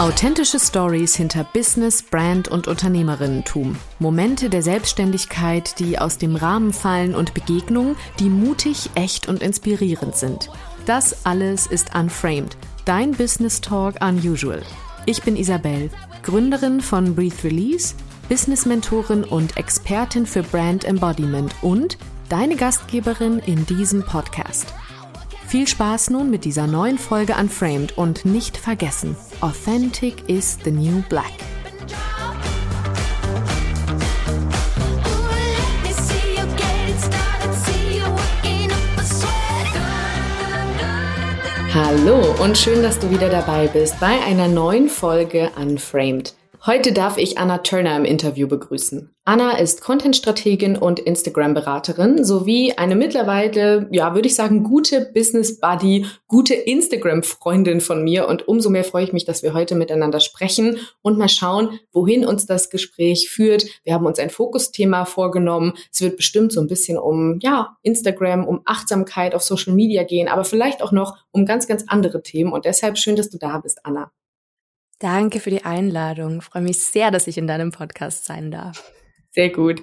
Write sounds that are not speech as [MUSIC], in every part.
Authentische Stories hinter Business, Brand und Unternehmerinnentum. Momente der Selbstständigkeit, die aus dem Rahmen fallen und Begegnungen, die mutig, echt und inspirierend sind. Das alles ist Unframed, dein Business Talk Unusual. Ich bin Isabel, Gründerin von Breathe Release, Business-Mentorin und Expertin für Brand Embodiment und deine Gastgeberin in diesem Podcast. Viel Spaß nun mit dieser neuen Folge Unframed und nicht vergessen, Authentic is the new black. Hallo und schön, dass du wieder dabei bist bei einer neuen Folge Unframed. Heute darf ich Anna Turner im Interview begrüßen. Anna ist Content-Strategin und Instagram-Beraterin sowie eine mittlerweile, ja, würde ich sagen, gute Business-Buddy, gute Instagram-Freundin von mir. Und umso mehr freue ich mich, dass wir heute miteinander sprechen und mal schauen, wohin uns das Gespräch führt. Wir haben uns ein Fokusthema vorgenommen. Es wird bestimmt so ein bisschen um, ja, Instagram, um Achtsamkeit auf Social Media gehen, aber vielleicht auch noch um ganz, ganz andere Themen. Und deshalb schön, dass du da bist, Anna. Danke für die Einladung. Ich freue mich sehr, dass ich in deinem Podcast sein darf. Sehr gut.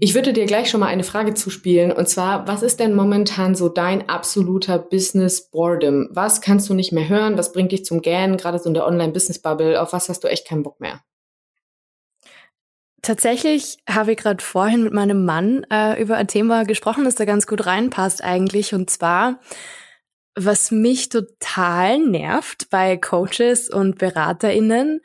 Ich würde dir gleich schon mal eine Frage zuspielen. Und zwar, was ist denn momentan so dein absoluter Business Boredom? Was kannst du nicht mehr hören? Was bringt dich zum Gähnen, gerade so in der Online-Business-Bubble? Auf was hast du echt keinen Bock mehr? Tatsächlich habe ich gerade vorhin mit meinem Mann äh, über ein Thema gesprochen, das da ganz gut reinpasst eigentlich. Und zwar, was mich total nervt bei Coaches und BeraterInnen,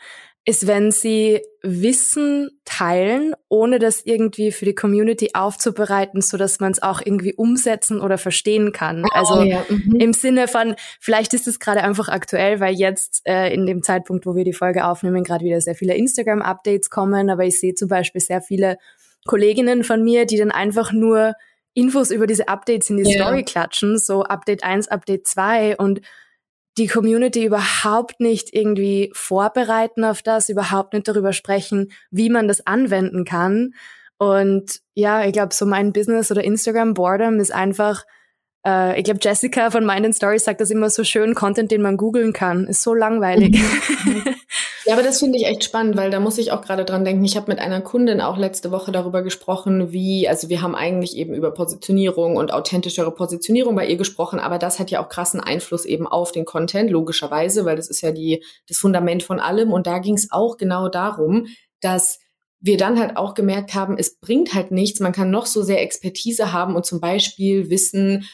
ist, wenn sie Wissen teilen, ohne das irgendwie für die Community aufzubereiten, so dass man es auch irgendwie umsetzen oder verstehen kann. Oh, also ja. mhm. im Sinne von, vielleicht ist es gerade einfach aktuell, weil jetzt äh, in dem Zeitpunkt, wo wir die Folge aufnehmen, gerade wieder sehr viele Instagram-Updates kommen, aber ich sehe zum Beispiel sehr viele Kolleginnen von mir, die dann einfach nur Infos über diese Updates in die yeah. Story klatschen, so Update 1, Update 2 und die Community überhaupt nicht irgendwie vorbereiten auf das, überhaupt nicht darüber sprechen, wie man das anwenden kann. Und ja, ich glaube, so mein Business oder Instagram Boredom ist einfach, äh, ich glaube, Jessica von Mind Stories sagt das immer so schön, Content, den man googeln kann, ist so langweilig. Mhm. [LAUGHS] Ja, aber das finde ich echt spannend, weil da muss ich auch gerade dran denken. Ich habe mit einer Kundin auch letzte Woche darüber gesprochen, wie, also wir haben eigentlich eben über Positionierung und authentischere Positionierung bei ihr gesprochen, aber das hat ja auch krassen Einfluss eben auf den Content, logischerweise, weil das ist ja die, das Fundament von allem. Und da ging es auch genau darum, dass wir dann halt auch gemerkt haben, es bringt halt nichts. Man kann noch so sehr Expertise haben und zum Beispiel wissen,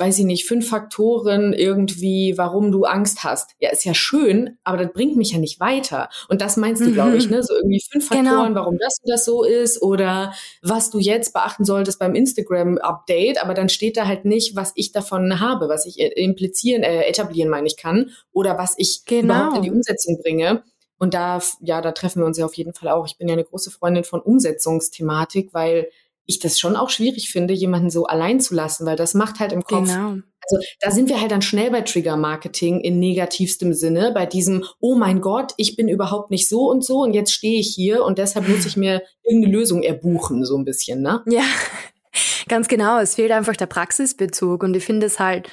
weiß ich nicht, fünf Faktoren irgendwie, warum du Angst hast. Ja, ist ja schön, aber das bringt mich ja nicht weiter. Und das meinst du, mhm. glaube ich, ne? So irgendwie fünf genau. Faktoren, warum das und das so ist oder was du jetzt beachten solltest beim Instagram-Update, aber dann steht da halt nicht, was ich davon habe, was ich implizieren, äh, etablieren, meine ich kann, oder was ich genau. überhaupt in die Umsetzung bringe. Und da, ja, da treffen wir uns ja auf jeden Fall auch. Ich bin ja eine große Freundin von Umsetzungsthematik, weil ich das schon auch schwierig finde, jemanden so allein zu lassen, weil das macht halt im Kopf. Genau. Also da sind wir halt dann schnell bei Trigger Marketing in negativstem Sinne, bei diesem, oh mein Gott, ich bin überhaupt nicht so und so und jetzt stehe ich hier und deshalb muss ich mir irgendeine Lösung erbuchen, so ein bisschen, ne? Ja, [LAUGHS] ganz genau. Es fehlt einfach der Praxisbezug und ich finde es halt,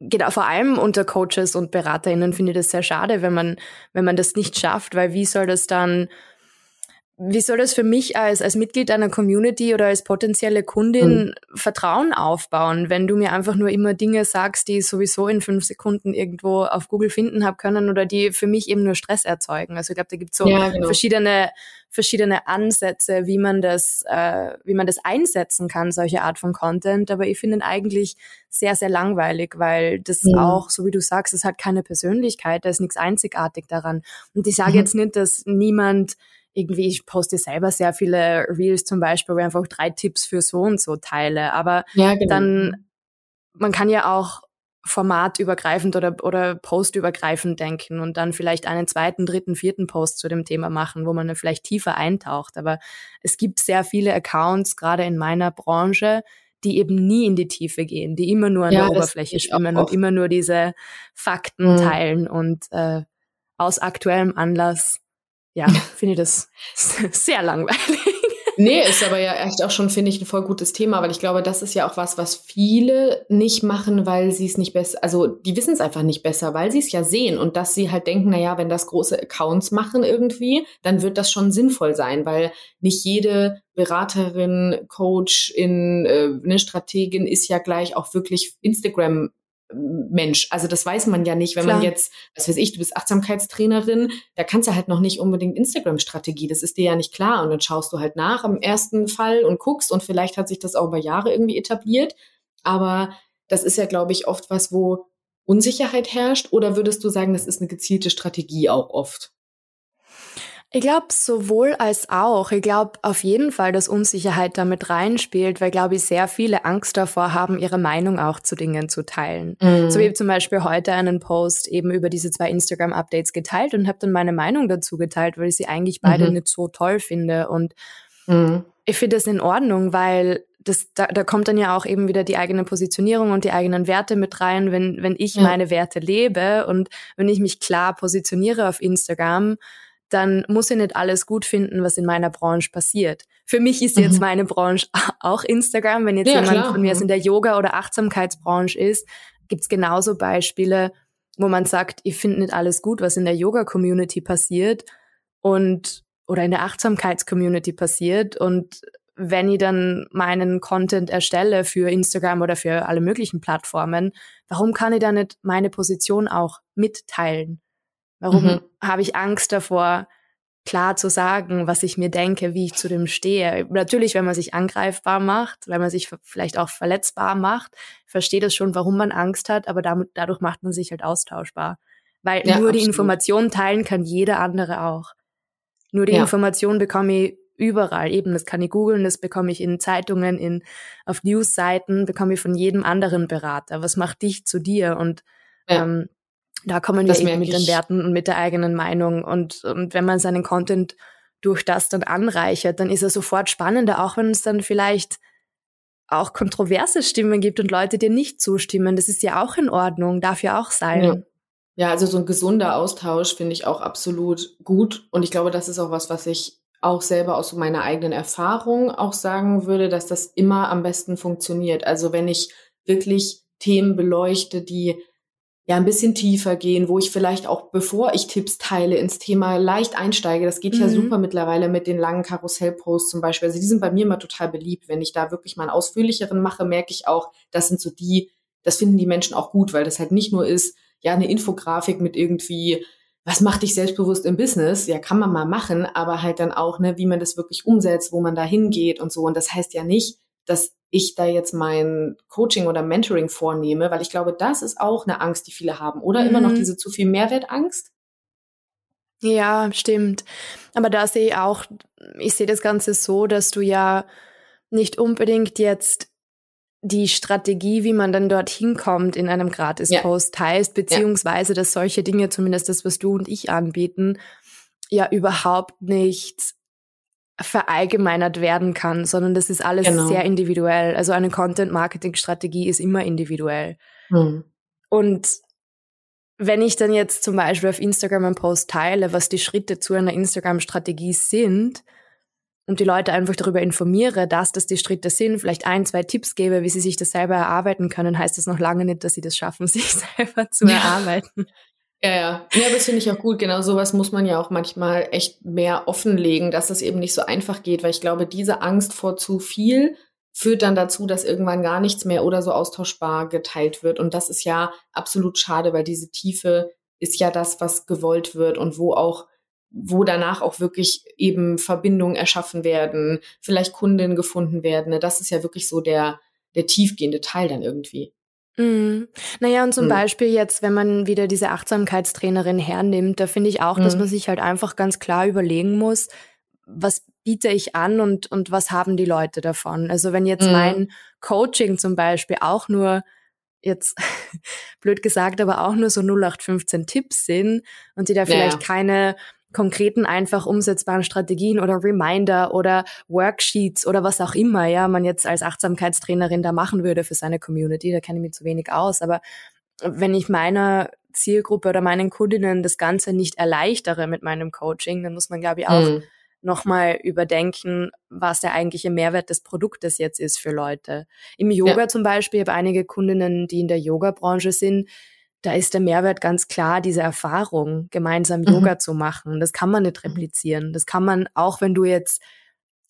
genau, vor allem unter Coaches und BeraterInnen finde ich das sehr schade, wenn man, wenn man das nicht schafft, weil wie soll das dann wie soll das für mich als, als Mitglied einer Community oder als potenzielle Kundin mhm. Vertrauen aufbauen, wenn du mir einfach nur immer Dinge sagst, die ich sowieso in fünf Sekunden irgendwo auf Google finden habe können oder die für mich eben nur Stress erzeugen. Also ich glaube, da gibt es so ja, genau. verschiedene, verschiedene Ansätze, wie man das, äh, wie man das einsetzen kann, solche Art von Content. Aber ich finde ihn eigentlich sehr, sehr langweilig, weil das mhm. auch, so wie du sagst, es hat keine Persönlichkeit, da ist nichts einzigartig daran. Und ich sage mhm. jetzt nicht, dass niemand irgendwie, ich poste selber sehr viele Reels zum Beispiel, wo ich einfach drei Tipps für so und so teile. Aber ja, genau. dann, man kann ja auch formatübergreifend oder, oder postübergreifend denken und dann vielleicht einen zweiten, dritten, vierten Post zu dem Thema machen, wo man dann vielleicht tiefer eintaucht. Aber es gibt sehr viele Accounts, gerade in meiner Branche, die eben nie in die Tiefe gehen, die immer nur an ja, der Oberfläche schwimmen und immer nur diese Fakten mhm. teilen und äh, aus aktuellem Anlass ja, finde ich das [LAUGHS] sehr langweilig. nee, ist aber ja echt auch schon, finde ich, ein voll gutes Thema, weil ich glaube, das ist ja auch was, was viele nicht machen, weil sie es nicht besser, also die wissen es einfach nicht besser, weil sie es ja sehen und dass sie halt denken, na ja, wenn das große Accounts machen irgendwie, dann wird das schon sinnvoll sein, weil nicht jede Beraterin, Coach, in äh, eine Strategin ist ja gleich auch wirklich Instagram Mensch. Also das weiß man ja nicht, wenn Klar. man jetzt, was weiß ich, du bist Achtsamkeitstrainerin, da kannst du halt noch nicht unbedingt Instagram-Strategie, das ist dir ja nicht klar. Und dann schaust du halt nach im ersten Fall und guckst und vielleicht hat sich das auch über Jahre irgendwie etabliert. Aber das ist ja, glaube ich, oft was, wo Unsicherheit herrscht. Oder würdest du sagen, das ist eine gezielte Strategie auch oft? Ich glaube sowohl als auch. Ich glaube auf jeden Fall, dass Unsicherheit damit reinspielt, weil, glaube ich, sehr viele Angst davor haben, ihre Meinung auch zu Dingen zu teilen. Mhm. So wie ich zum Beispiel heute einen Post eben über diese zwei Instagram-Updates geteilt und habe dann meine Meinung dazu geteilt, weil ich sie eigentlich beide mhm. nicht so toll finde. Und mhm. ich finde das in Ordnung, weil das, da, da kommt dann ja auch eben wieder die eigene Positionierung und die eigenen Werte mit rein, wenn, wenn ich ja. meine Werte lebe und wenn ich mich klar positioniere auf Instagram, dann muss ich nicht alles gut finden, was in meiner Branche passiert. Für mich ist jetzt mhm. meine Branche [LAUGHS] auch Instagram. Wenn jetzt ja, jemand klar. von mir mhm. in der Yoga- oder Achtsamkeitsbranche ist, gibt's genauso Beispiele, wo man sagt, ich finde nicht alles gut, was in der Yoga-Community passiert und oder in der Achtsamkeits-Community passiert. Und wenn ich dann meinen Content erstelle für Instagram oder für alle möglichen Plattformen, warum kann ich da nicht meine Position auch mitteilen? Warum mhm. habe ich Angst davor, klar zu sagen, was ich mir denke, wie ich zu dem stehe? Natürlich, wenn man sich angreifbar macht, wenn man sich vielleicht auch verletzbar macht, versteht es schon, warum man Angst hat, aber damit, dadurch macht man sich halt austauschbar. Weil ja, nur absolut. die Information teilen kann jeder andere auch. Nur die ja. Information bekomme ich überall. Eben, das kann ich googeln, das bekomme ich in Zeitungen, in, auf Newsseiten, bekomme ich von jedem anderen Berater. Was macht dich zu dir? Und ja. ähm, da kommen wir das eben mit den Werten und mit der eigenen Meinung. Und, und wenn man seinen Content durch das dann anreichert, dann ist er sofort spannender, auch wenn es dann vielleicht auch kontroverse Stimmen gibt und Leute dir nicht zustimmen. Das ist ja auch in Ordnung, darf ja auch sein. Ja. Ja, also so ein gesunder Austausch finde ich auch absolut gut. Und ich glaube, das ist auch was, was ich auch selber aus meiner eigenen Erfahrung auch sagen würde, dass das immer am besten funktioniert. Also wenn ich wirklich Themen beleuchte, die ja ein bisschen tiefer gehen, wo ich vielleicht auch, bevor ich Tipps teile, ins Thema leicht einsteige. Das geht mhm. ja super mittlerweile mit den langen Karussellposts zum Beispiel. Also die sind bei mir immer total beliebt. Wenn ich da wirklich mal einen ausführlicheren mache, merke ich auch, das sind so die, das finden die Menschen auch gut, weil das halt nicht nur ist, ja, eine Infografik mit irgendwie, was macht dich selbstbewusst im Business? Ja, kann man mal machen, aber halt dann auch, ne, wie man das wirklich umsetzt, wo man da hingeht und so. Und das heißt ja nicht, dass ich da jetzt mein Coaching oder Mentoring vornehme, weil ich glaube, das ist auch eine Angst, die viele haben. Oder mhm. immer noch mhm. diese zu viel Mehrwertangst? Ja, stimmt. Aber da sehe ich auch, ich sehe das Ganze so, dass du ja nicht unbedingt jetzt die Strategie, wie man dann dorthin kommt, in einem Gratis-Post ja. teilst, beziehungsweise dass solche Dinge, zumindest das, was du und ich anbieten, ja überhaupt nicht verallgemeinert werden kann, sondern das ist alles genau. sehr individuell. Also eine Content-Marketing-Strategie ist immer individuell. Hm. Und wenn ich dann jetzt zum Beispiel auf Instagram einen Post teile, was die Schritte zu einer Instagram-Strategie sind und die Leute einfach darüber informiere, dass das die Schritte sind, vielleicht ein, zwei Tipps gebe, wie sie sich das selber erarbeiten können, heißt das noch lange nicht, dass sie das schaffen, [LAUGHS] sich selber zu erarbeiten. Ja, ja. Ja, aber das finde ich auch gut. Genau sowas muss man ja auch manchmal echt mehr offenlegen, dass das eben nicht so einfach geht, weil ich glaube, diese Angst vor zu viel führt dann dazu, dass irgendwann gar nichts mehr oder so austauschbar geteilt wird. Und das ist ja absolut schade, weil diese Tiefe ist ja das, was gewollt wird und wo auch wo danach auch wirklich eben Verbindungen erschaffen werden, vielleicht Kundinnen gefunden werden. Ne? Das ist ja wirklich so der, der tiefgehende Teil dann irgendwie. Mhm. Naja, und zum mhm. Beispiel jetzt, wenn man wieder diese Achtsamkeitstrainerin hernimmt, da finde ich auch, mhm. dass man sich halt einfach ganz klar überlegen muss, was biete ich an und, und was haben die Leute davon? Also wenn jetzt mhm. mein Coaching zum Beispiel auch nur jetzt [LAUGHS] blöd gesagt, aber auch nur so 0815 Tipps sind und die da vielleicht ja. keine konkreten, einfach umsetzbaren Strategien oder Reminder oder Worksheets oder was auch immer, ja, man jetzt als Achtsamkeitstrainerin da machen würde für seine Community, da kenne ich mich zu wenig aus, aber wenn ich meiner Zielgruppe oder meinen Kundinnen das Ganze nicht erleichtere mit meinem Coaching, dann muss man, glaube ich, auch mm. nochmal überdenken, was der eigentliche Mehrwert des Produktes jetzt ist für Leute. Im Yoga ja. zum Beispiel, ich habe einige Kundinnen, die in der Yoga-Branche sind, da ist der Mehrwert ganz klar, diese Erfahrung, gemeinsam mhm. Yoga zu machen. Das kann man nicht mhm. replizieren. Das kann man, auch wenn du jetzt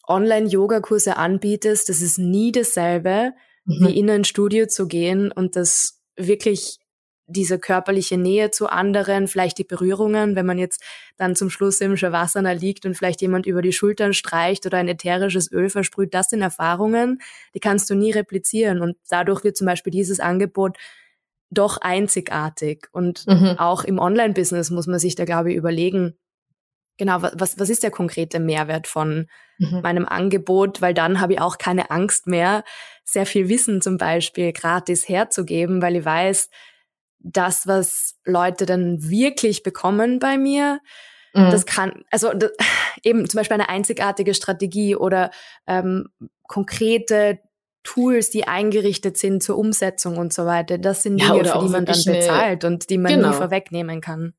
Online-Yoga-Kurse anbietest, das ist nie dasselbe, mhm. wie in ein Studio zu gehen und das wirklich diese körperliche Nähe zu anderen, vielleicht die Berührungen, wenn man jetzt dann zum Schluss im Shavasana liegt und vielleicht jemand über die Schultern streicht oder ein ätherisches Öl versprüht, das sind Erfahrungen, die kannst du nie replizieren und dadurch wird zum Beispiel dieses Angebot doch einzigartig und mhm. auch im Online-Business muss man sich da glaube ich überlegen, genau, was, was ist der konkrete Mehrwert von mhm. meinem Angebot, weil dann habe ich auch keine Angst mehr, sehr viel Wissen zum Beispiel gratis herzugeben, weil ich weiß, das, was Leute dann wirklich bekommen bei mir, mhm. das kann, also das, eben zum Beispiel eine einzigartige Strategie oder ähm, konkrete Tools, die eingerichtet sind zur Umsetzung und so weiter. Das sind Dinge, ja, für die man dann bezahlt und die man genau. nie vorwegnehmen kann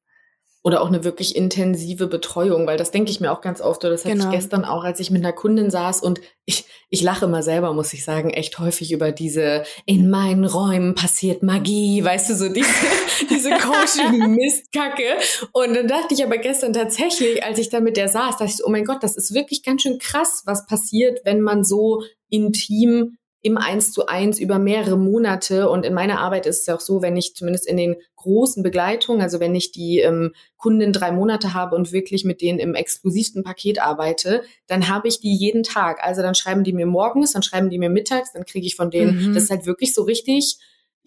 oder auch eine wirklich intensive Betreuung, weil das denke ich mir auch ganz oft, oder das hatte genau. ich gestern auch, als ich mit einer Kundin saß und ich, ich lache immer selber, muss ich sagen, echt häufig über diese in meinen Räumen passiert Magie, weißt du, so diese, [LAUGHS] diese Coaching-Mistkacke. [LAUGHS] Und dann dachte ich aber gestern tatsächlich, als ich da mit der saß, dachte ich so, oh mein Gott, das ist wirklich ganz schön krass, was passiert, wenn man so intim im Eins zu eins über mehrere Monate. Und in meiner Arbeit ist es ja auch so, wenn ich zumindest in den großen Begleitungen, also wenn ich die ähm, Kunden drei Monate habe und wirklich mit denen im exklusivsten Paket arbeite, dann habe ich die jeden Tag. Also dann schreiben die mir morgens, dann schreiben die mir mittags, dann kriege ich von denen, mhm. das ist halt wirklich so richtig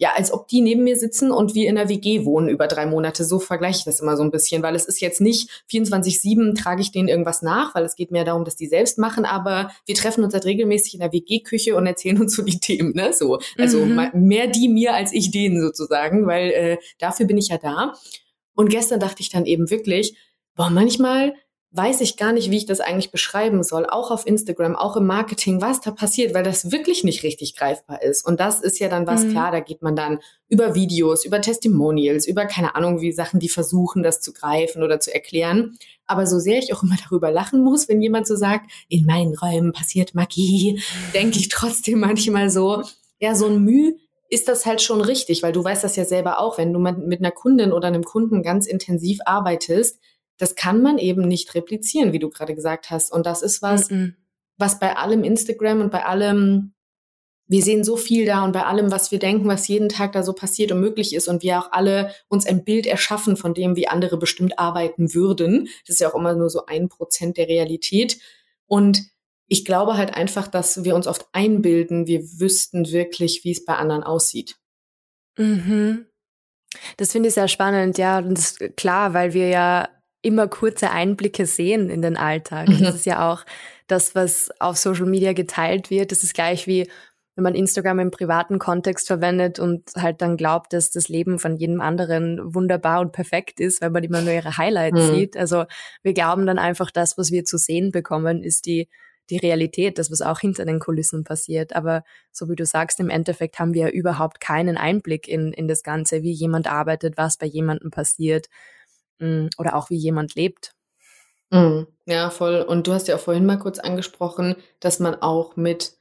ja, als ob die neben mir sitzen und wir in der WG wohnen über drei Monate. So vergleiche ich das immer so ein bisschen, weil es ist jetzt nicht 24-7 trage ich denen irgendwas nach, weil es geht mehr darum, dass die selbst machen, aber wir treffen uns halt regelmäßig in der WG-Küche und erzählen uns so die [LAUGHS] Themen, ne? So. Also mhm. mehr die mir als ich denen sozusagen, weil äh, dafür bin ich ja da. Und gestern dachte ich dann eben wirklich, boah, manchmal weiß ich gar nicht, wie ich das eigentlich beschreiben soll, auch auf Instagram, auch im Marketing, was da passiert, weil das wirklich nicht richtig greifbar ist. Und das ist ja dann was, mhm. klar, da geht man dann über Videos, über Testimonials, über keine Ahnung, wie Sachen, die versuchen, das zu greifen oder zu erklären. Aber so sehr ich auch immer [LAUGHS] darüber lachen muss, wenn jemand so sagt, in meinen Räumen passiert Magie, denke ich trotzdem manchmal so, ja, so ein Mühe ist das halt schon richtig, weil du weißt das ja selber auch, wenn du mit einer Kundin oder einem Kunden ganz intensiv arbeitest, das kann man eben nicht replizieren, wie du gerade gesagt hast. Und das ist was, mm -mm. was bei allem Instagram und bei allem, wir sehen so viel da und bei allem, was wir denken, was jeden Tag da so passiert und möglich ist und wir auch alle uns ein Bild erschaffen von dem, wie andere bestimmt arbeiten würden. Das ist ja auch immer nur so ein Prozent der Realität. Und ich glaube halt einfach, dass wir uns oft einbilden, wir wüssten wirklich, wie es bei anderen aussieht. Mhm. Das finde ich sehr spannend, ja. Und das ist klar, weil wir ja immer kurze Einblicke sehen in den Alltag. Mhm. Das ist ja auch das, was auf Social Media geteilt wird. Das ist gleich wie, wenn man Instagram im privaten Kontext verwendet und halt dann glaubt, dass das Leben von jedem anderen wunderbar und perfekt ist, weil man immer nur ihre Highlights mhm. sieht. Also wir glauben dann einfach, das, was wir zu sehen bekommen, ist die die Realität, das, was auch hinter den Kulissen passiert. Aber so wie du sagst, im Endeffekt haben wir ja überhaupt keinen Einblick in, in das Ganze, wie jemand arbeitet, was bei jemandem passiert. Mm, oder auch wie jemand lebt. Mm, ja, voll. Und du hast ja auch vorhin mal kurz angesprochen, dass man auch mit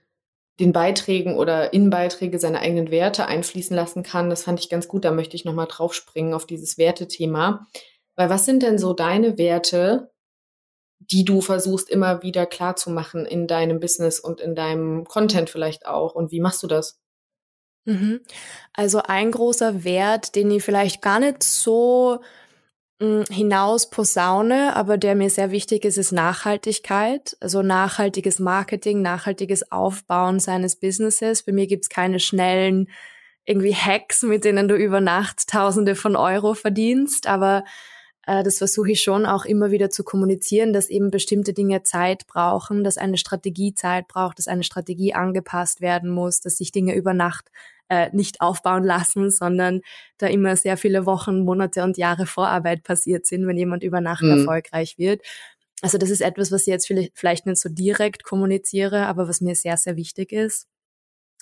den Beiträgen oder in Beiträge seine eigenen Werte einfließen lassen kann. Das fand ich ganz gut. Da möchte ich nochmal drauf springen auf dieses Wertethema. Weil was sind denn so deine Werte, die du versuchst immer wieder klar zu machen in deinem Business und in deinem Content vielleicht auch? Und wie machst du das? Mhm. Also ein großer Wert, den ich vielleicht gar nicht so hinaus posaune, aber der mir sehr wichtig ist, ist Nachhaltigkeit. Also nachhaltiges Marketing, nachhaltiges Aufbauen seines Businesses. Bei mir gibt's keine schnellen irgendwie Hacks, mit denen du über Nacht Tausende von Euro verdienst, aber äh, das versuche ich schon auch immer wieder zu kommunizieren, dass eben bestimmte Dinge Zeit brauchen, dass eine Strategie Zeit braucht, dass eine Strategie angepasst werden muss, dass sich Dinge über Nacht äh, nicht aufbauen lassen, sondern da immer sehr viele Wochen, Monate und Jahre Vorarbeit passiert sind, wenn jemand über Nacht mhm. erfolgreich wird. Also das ist etwas, was ich jetzt vielleicht nicht so direkt kommuniziere, aber was mir sehr, sehr wichtig ist.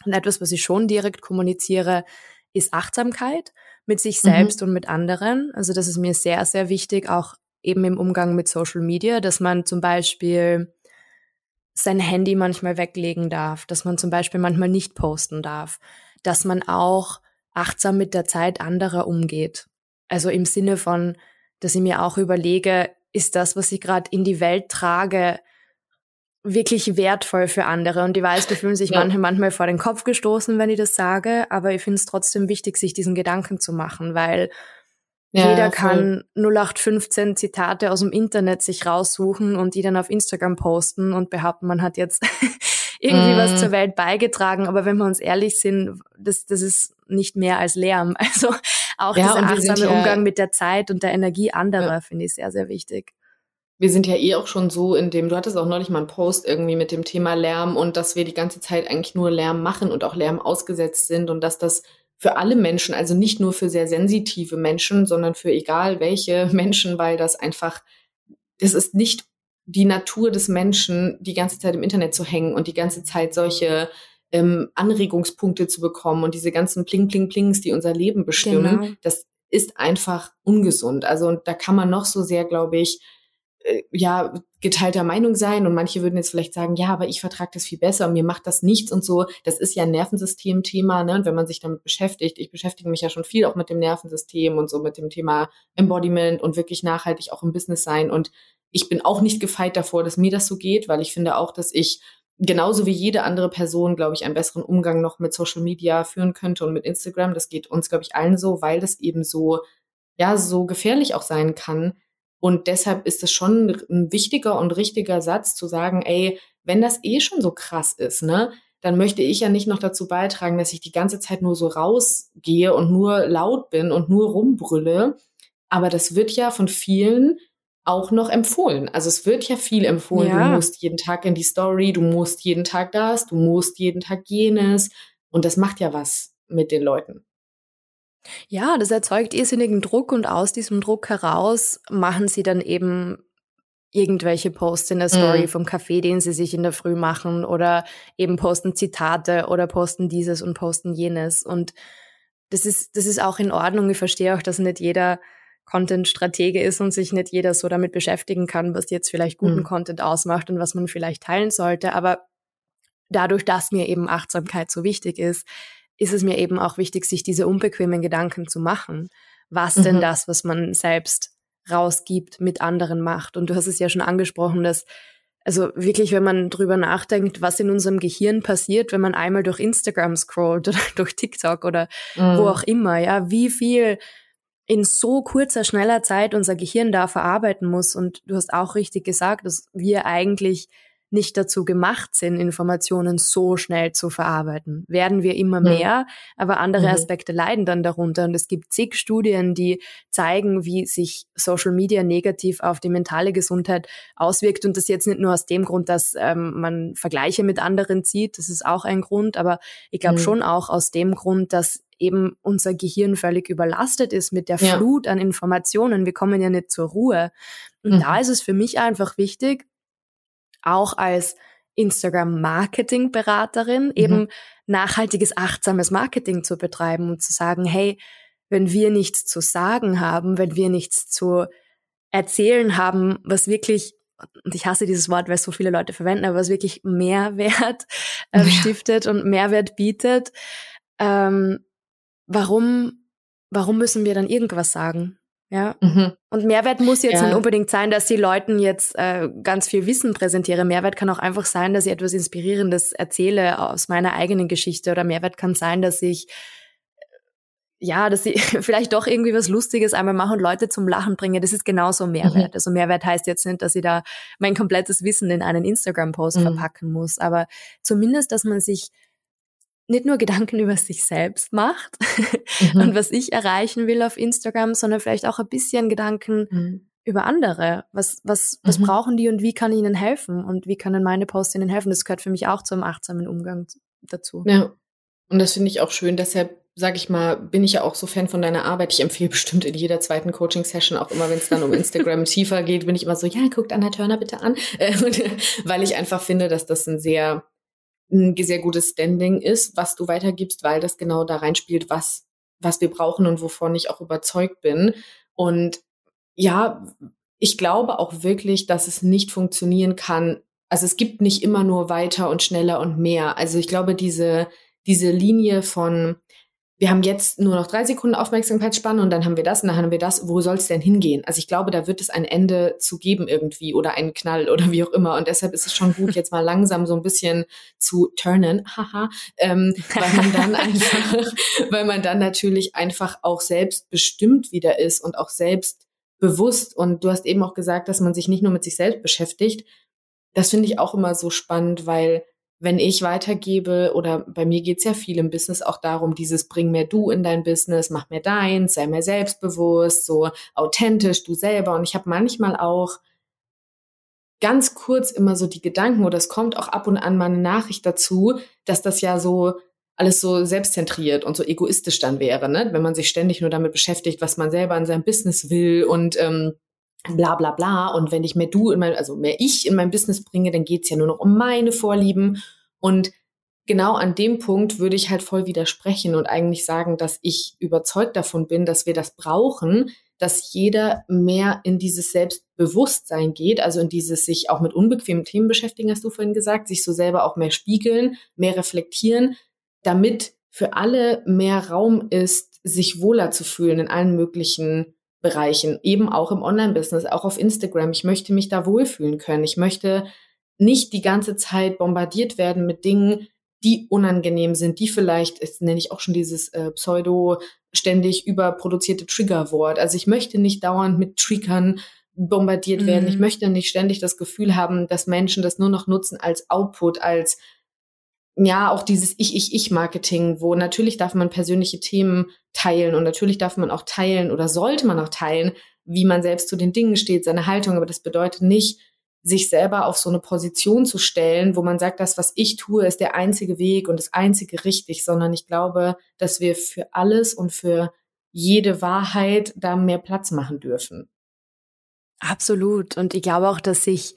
Und etwas, was ich schon direkt kommuniziere, ist Achtsamkeit mit sich mhm. selbst mhm. und mit anderen. Also das ist mir sehr, sehr wichtig, auch eben im Umgang mit Social Media, dass man zum Beispiel sein Handy manchmal weglegen darf, dass man zum Beispiel manchmal nicht posten darf, dass man auch achtsam mit der Zeit anderer umgeht. Also im Sinne von, dass ich mir auch überlege, ist das, was ich gerade in die Welt trage, wirklich wertvoll für andere. Und ich weiß, die fühlen sich ja. manche manchmal vor den Kopf gestoßen, wenn ich das sage, aber ich finde es trotzdem wichtig, sich diesen Gedanken zu machen, weil ja, jeder kann 0815 Zitate aus dem Internet sich raussuchen und die dann auf Instagram posten und behaupten, man hat jetzt irgendwie mm. was zur Welt beigetragen. Aber wenn wir uns ehrlich sind, das, das ist nicht mehr als Lärm. [LAUGHS] Also auch ja, dieser achtsame ja, Umgang mit der Zeit und der Energie anderer ja. finde ich sehr, sehr wichtig. Wir sind ja eh auch schon so in dem, du hattest auch neulich mal einen Post irgendwie mit dem Thema Lärm und dass wir die ganze Zeit eigentlich nur Lärm machen und auch Lärm ausgesetzt sind und dass das für alle Menschen, also nicht nur für sehr sensitive Menschen, sondern für egal welche [LAUGHS] Menschen, weil das einfach, es ist nicht die Natur des Menschen, die ganze Zeit im Internet zu hängen und die ganze Zeit solche ähm, Anregungspunkte zu bekommen und diese ganzen Pling, Pling, Plings, die unser Leben bestimmen, genau. das ist einfach ungesund. Also und da kann man noch so sehr, glaube ich, äh, ja, geteilter Meinung sein und manche würden jetzt vielleicht sagen, ja, aber ich vertrage das viel besser und mir macht das nichts und so. Das ist ja ein Nervensystem-Thema, ne? Und wenn man sich damit beschäftigt, ich beschäftige mich ja schon viel auch mit dem Nervensystem und so mit dem Thema Embodiment und wirklich nachhaltig auch im Business sein und ich bin auch nicht gefeit davor, dass mir das so geht, weil ich finde auch, dass ich genauso wie jede andere Person, glaube ich, einen besseren Umgang noch mit Social Media führen könnte und mit Instagram. Das geht uns, glaube ich, allen so, weil das eben so, ja, so gefährlich auch sein kann. Und deshalb ist es schon ein wichtiger und richtiger Satz zu sagen, ey, wenn das eh schon so krass ist, ne, dann möchte ich ja nicht noch dazu beitragen, dass ich die ganze Zeit nur so rausgehe und nur laut bin und nur rumbrülle. Aber das wird ja von vielen auch noch empfohlen. Also es wird ja viel empfohlen. Ja. Du musst jeden Tag in die Story, du musst jeden Tag das, du musst jeden Tag jenes. Und das macht ja was mit den Leuten. Ja, das erzeugt irrsinnigen Druck und aus diesem Druck heraus machen sie dann eben irgendwelche Posts in der Story mm. vom Café, den sie sich in der Früh machen oder eben posten Zitate oder posten dieses und posten jenes. Und das ist, das ist auch in Ordnung. Ich verstehe auch, dass nicht jeder Content-Stratege ist und sich nicht jeder so damit beschäftigen kann, was jetzt vielleicht guten mhm. Content ausmacht und was man vielleicht teilen sollte. Aber dadurch, dass mir eben Achtsamkeit so wichtig ist, ist es mir eben auch wichtig, sich diese unbequemen Gedanken zu machen. Was mhm. denn das, was man selbst rausgibt, mit anderen macht? Und du hast es ja schon angesprochen, dass also wirklich, wenn man drüber nachdenkt, was in unserem Gehirn passiert, wenn man einmal durch Instagram scrollt oder [LAUGHS] durch TikTok oder mhm. wo auch immer, ja, wie viel in so kurzer, schneller Zeit unser Gehirn da verarbeiten muss. Und du hast auch richtig gesagt, dass wir eigentlich nicht dazu gemacht sind, Informationen so schnell zu verarbeiten. Werden wir immer mehr, aber andere mhm. Aspekte leiden dann darunter. Und es gibt zig Studien, die zeigen, wie sich Social Media negativ auf die mentale Gesundheit auswirkt. Und das jetzt nicht nur aus dem Grund, dass ähm, man Vergleiche mit anderen zieht, das ist auch ein Grund, aber ich glaube mhm. schon auch aus dem Grund, dass eben unser Gehirn völlig überlastet ist mit der ja. Flut an Informationen. Wir kommen ja nicht zur Ruhe. Und mhm. da ist es für mich einfach wichtig, auch als Instagram-Marketing-Beraterin mhm. eben nachhaltiges, achtsames Marketing zu betreiben und zu sagen, hey, wenn wir nichts zu sagen haben, wenn wir nichts zu erzählen haben, was wirklich und ich hasse dieses Wort, weil es so viele Leute verwenden, aber was wirklich Mehrwert [LAUGHS] äh, ja. stiftet und Mehrwert bietet, ähm, warum, warum müssen wir dann irgendwas sagen? Ja. Mhm. Und Mehrwert muss jetzt ja. nicht unbedingt sein, dass sie Leuten jetzt äh, ganz viel Wissen präsentiere. Mehrwert kann auch einfach sein, dass ich etwas Inspirierendes erzähle aus meiner eigenen Geschichte. Oder Mehrwert kann sein, dass ich ja, dass ich [LAUGHS] vielleicht doch irgendwie was Lustiges einmal mache und Leute zum Lachen bringe. Das ist genauso Mehrwert. Mhm. Also Mehrwert heißt jetzt nicht, dass ich da mein komplettes Wissen in einen Instagram-Post mhm. verpacken muss, aber zumindest, dass man sich nicht nur Gedanken über sich selbst macht [LAUGHS] mhm. und was ich erreichen will auf Instagram, sondern vielleicht auch ein bisschen Gedanken mhm. über andere. Was, was, was mhm. brauchen die und wie kann ich ihnen helfen und wie können meine Posts ihnen helfen? Das gehört für mich auch zum achtsamen Umgang dazu. Ja. Und das finde ich auch schön. Deshalb sage ich mal, bin ich ja auch so Fan von deiner Arbeit. Ich empfehle bestimmt in jeder zweiten Coaching-Session, auch immer wenn es dann um Instagram [LAUGHS] tiefer geht, bin ich immer so, ja, guckt Anna Turner bitte an. [LAUGHS] weil ich einfach finde, dass das ein sehr ein sehr gutes Standing ist, was du weitergibst, weil das genau da reinspielt, was, was wir brauchen und wovon ich auch überzeugt bin. Und ja, ich glaube auch wirklich, dass es nicht funktionieren kann. Also es gibt nicht immer nur weiter und schneller und mehr. Also ich glaube, diese, diese Linie von, wir haben jetzt nur noch drei Sekunden Aufmerksamkeitsspanne und dann haben wir das und dann haben wir das. Wo soll es denn hingehen? Also ich glaube, da wird es ein Ende zu geben irgendwie oder einen Knall oder wie auch immer. Und deshalb ist es schon gut, jetzt mal langsam so ein bisschen zu turnen, haha, ähm, weil man dann [LAUGHS] einfach, weil man dann natürlich einfach auch selbst bestimmt wieder ist und auch selbst bewusst. Und du hast eben auch gesagt, dass man sich nicht nur mit sich selbst beschäftigt. Das finde ich auch immer so spannend, weil wenn ich weitergebe, oder bei mir geht's ja viel im Business auch darum, dieses bring mehr du in dein Business, mach mehr deins, sei mehr selbstbewusst, so authentisch, du selber. Und ich habe manchmal auch ganz kurz immer so die Gedanken, oder es kommt auch ab und an mal eine Nachricht dazu, dass das ja so alles so selbstzentriert und so egoistisch dann wäre, ne? wenn man sich ständig nur damit beschäftigt, was man selber in seinem Business will und ähm, bla bla bla. Und wenn ich mehr du in mein, also mehr ich in mein Business bringe, dann geht's ja nur noch um meine Vorlieben. Und genau an dem Punkt würde ich halt voll widersprechen und eigentlich sagen, dass ich überzeugt davon bin, dass wir das brauchen, dass jeder mehr in dieses Selbstbewusstsein geht, also in dieses sich auch mit unbequemen Themen beschäftigen, hast du vorhin gesagt, sich so selber auch mehr spiegeln, mehr reflektieren, damit für alle mehr Raum ist, sich wohler zu fühlen in allen möglichen Bereichen, eben auch im Online-Business, auch auf Instagram. Ich möchte mich da wohlfühlen können. Ich möchte nicht die ganze Zeit bombardiert werden mit Dingen, die unangenehm sind, die vielleicht, das nenne ich auch schon dieses äh, pseudo ständig überproduzierte Triggerwort. Also ich möchte nicht dauernd mit Triggern bombardiert mhm. werden. Ich mhm. möchte nicht ständig das Gefühl haben, dass Menschen das nur noch nutzen als Output, als ja, auch dieses Ich-Ich-Ich-Marketing, wo natürlich darf man persönliche Themen teilen und natürlich darf man auch teilen oder sollte man auch teilen, wie man selbst zu den Dingen steht, seine Haltung. Aber das bedeutet nicht, sich selber auf so eine Position zu stellen, wo man sagt, das, was ich tue, ist der einzige Weg und das einzige richtig, sondern ich glaube, dass wir für alles und für jede Wahrheit da mehr Platz machen dürfen. Absolut. Und ich glaube auch, dass sich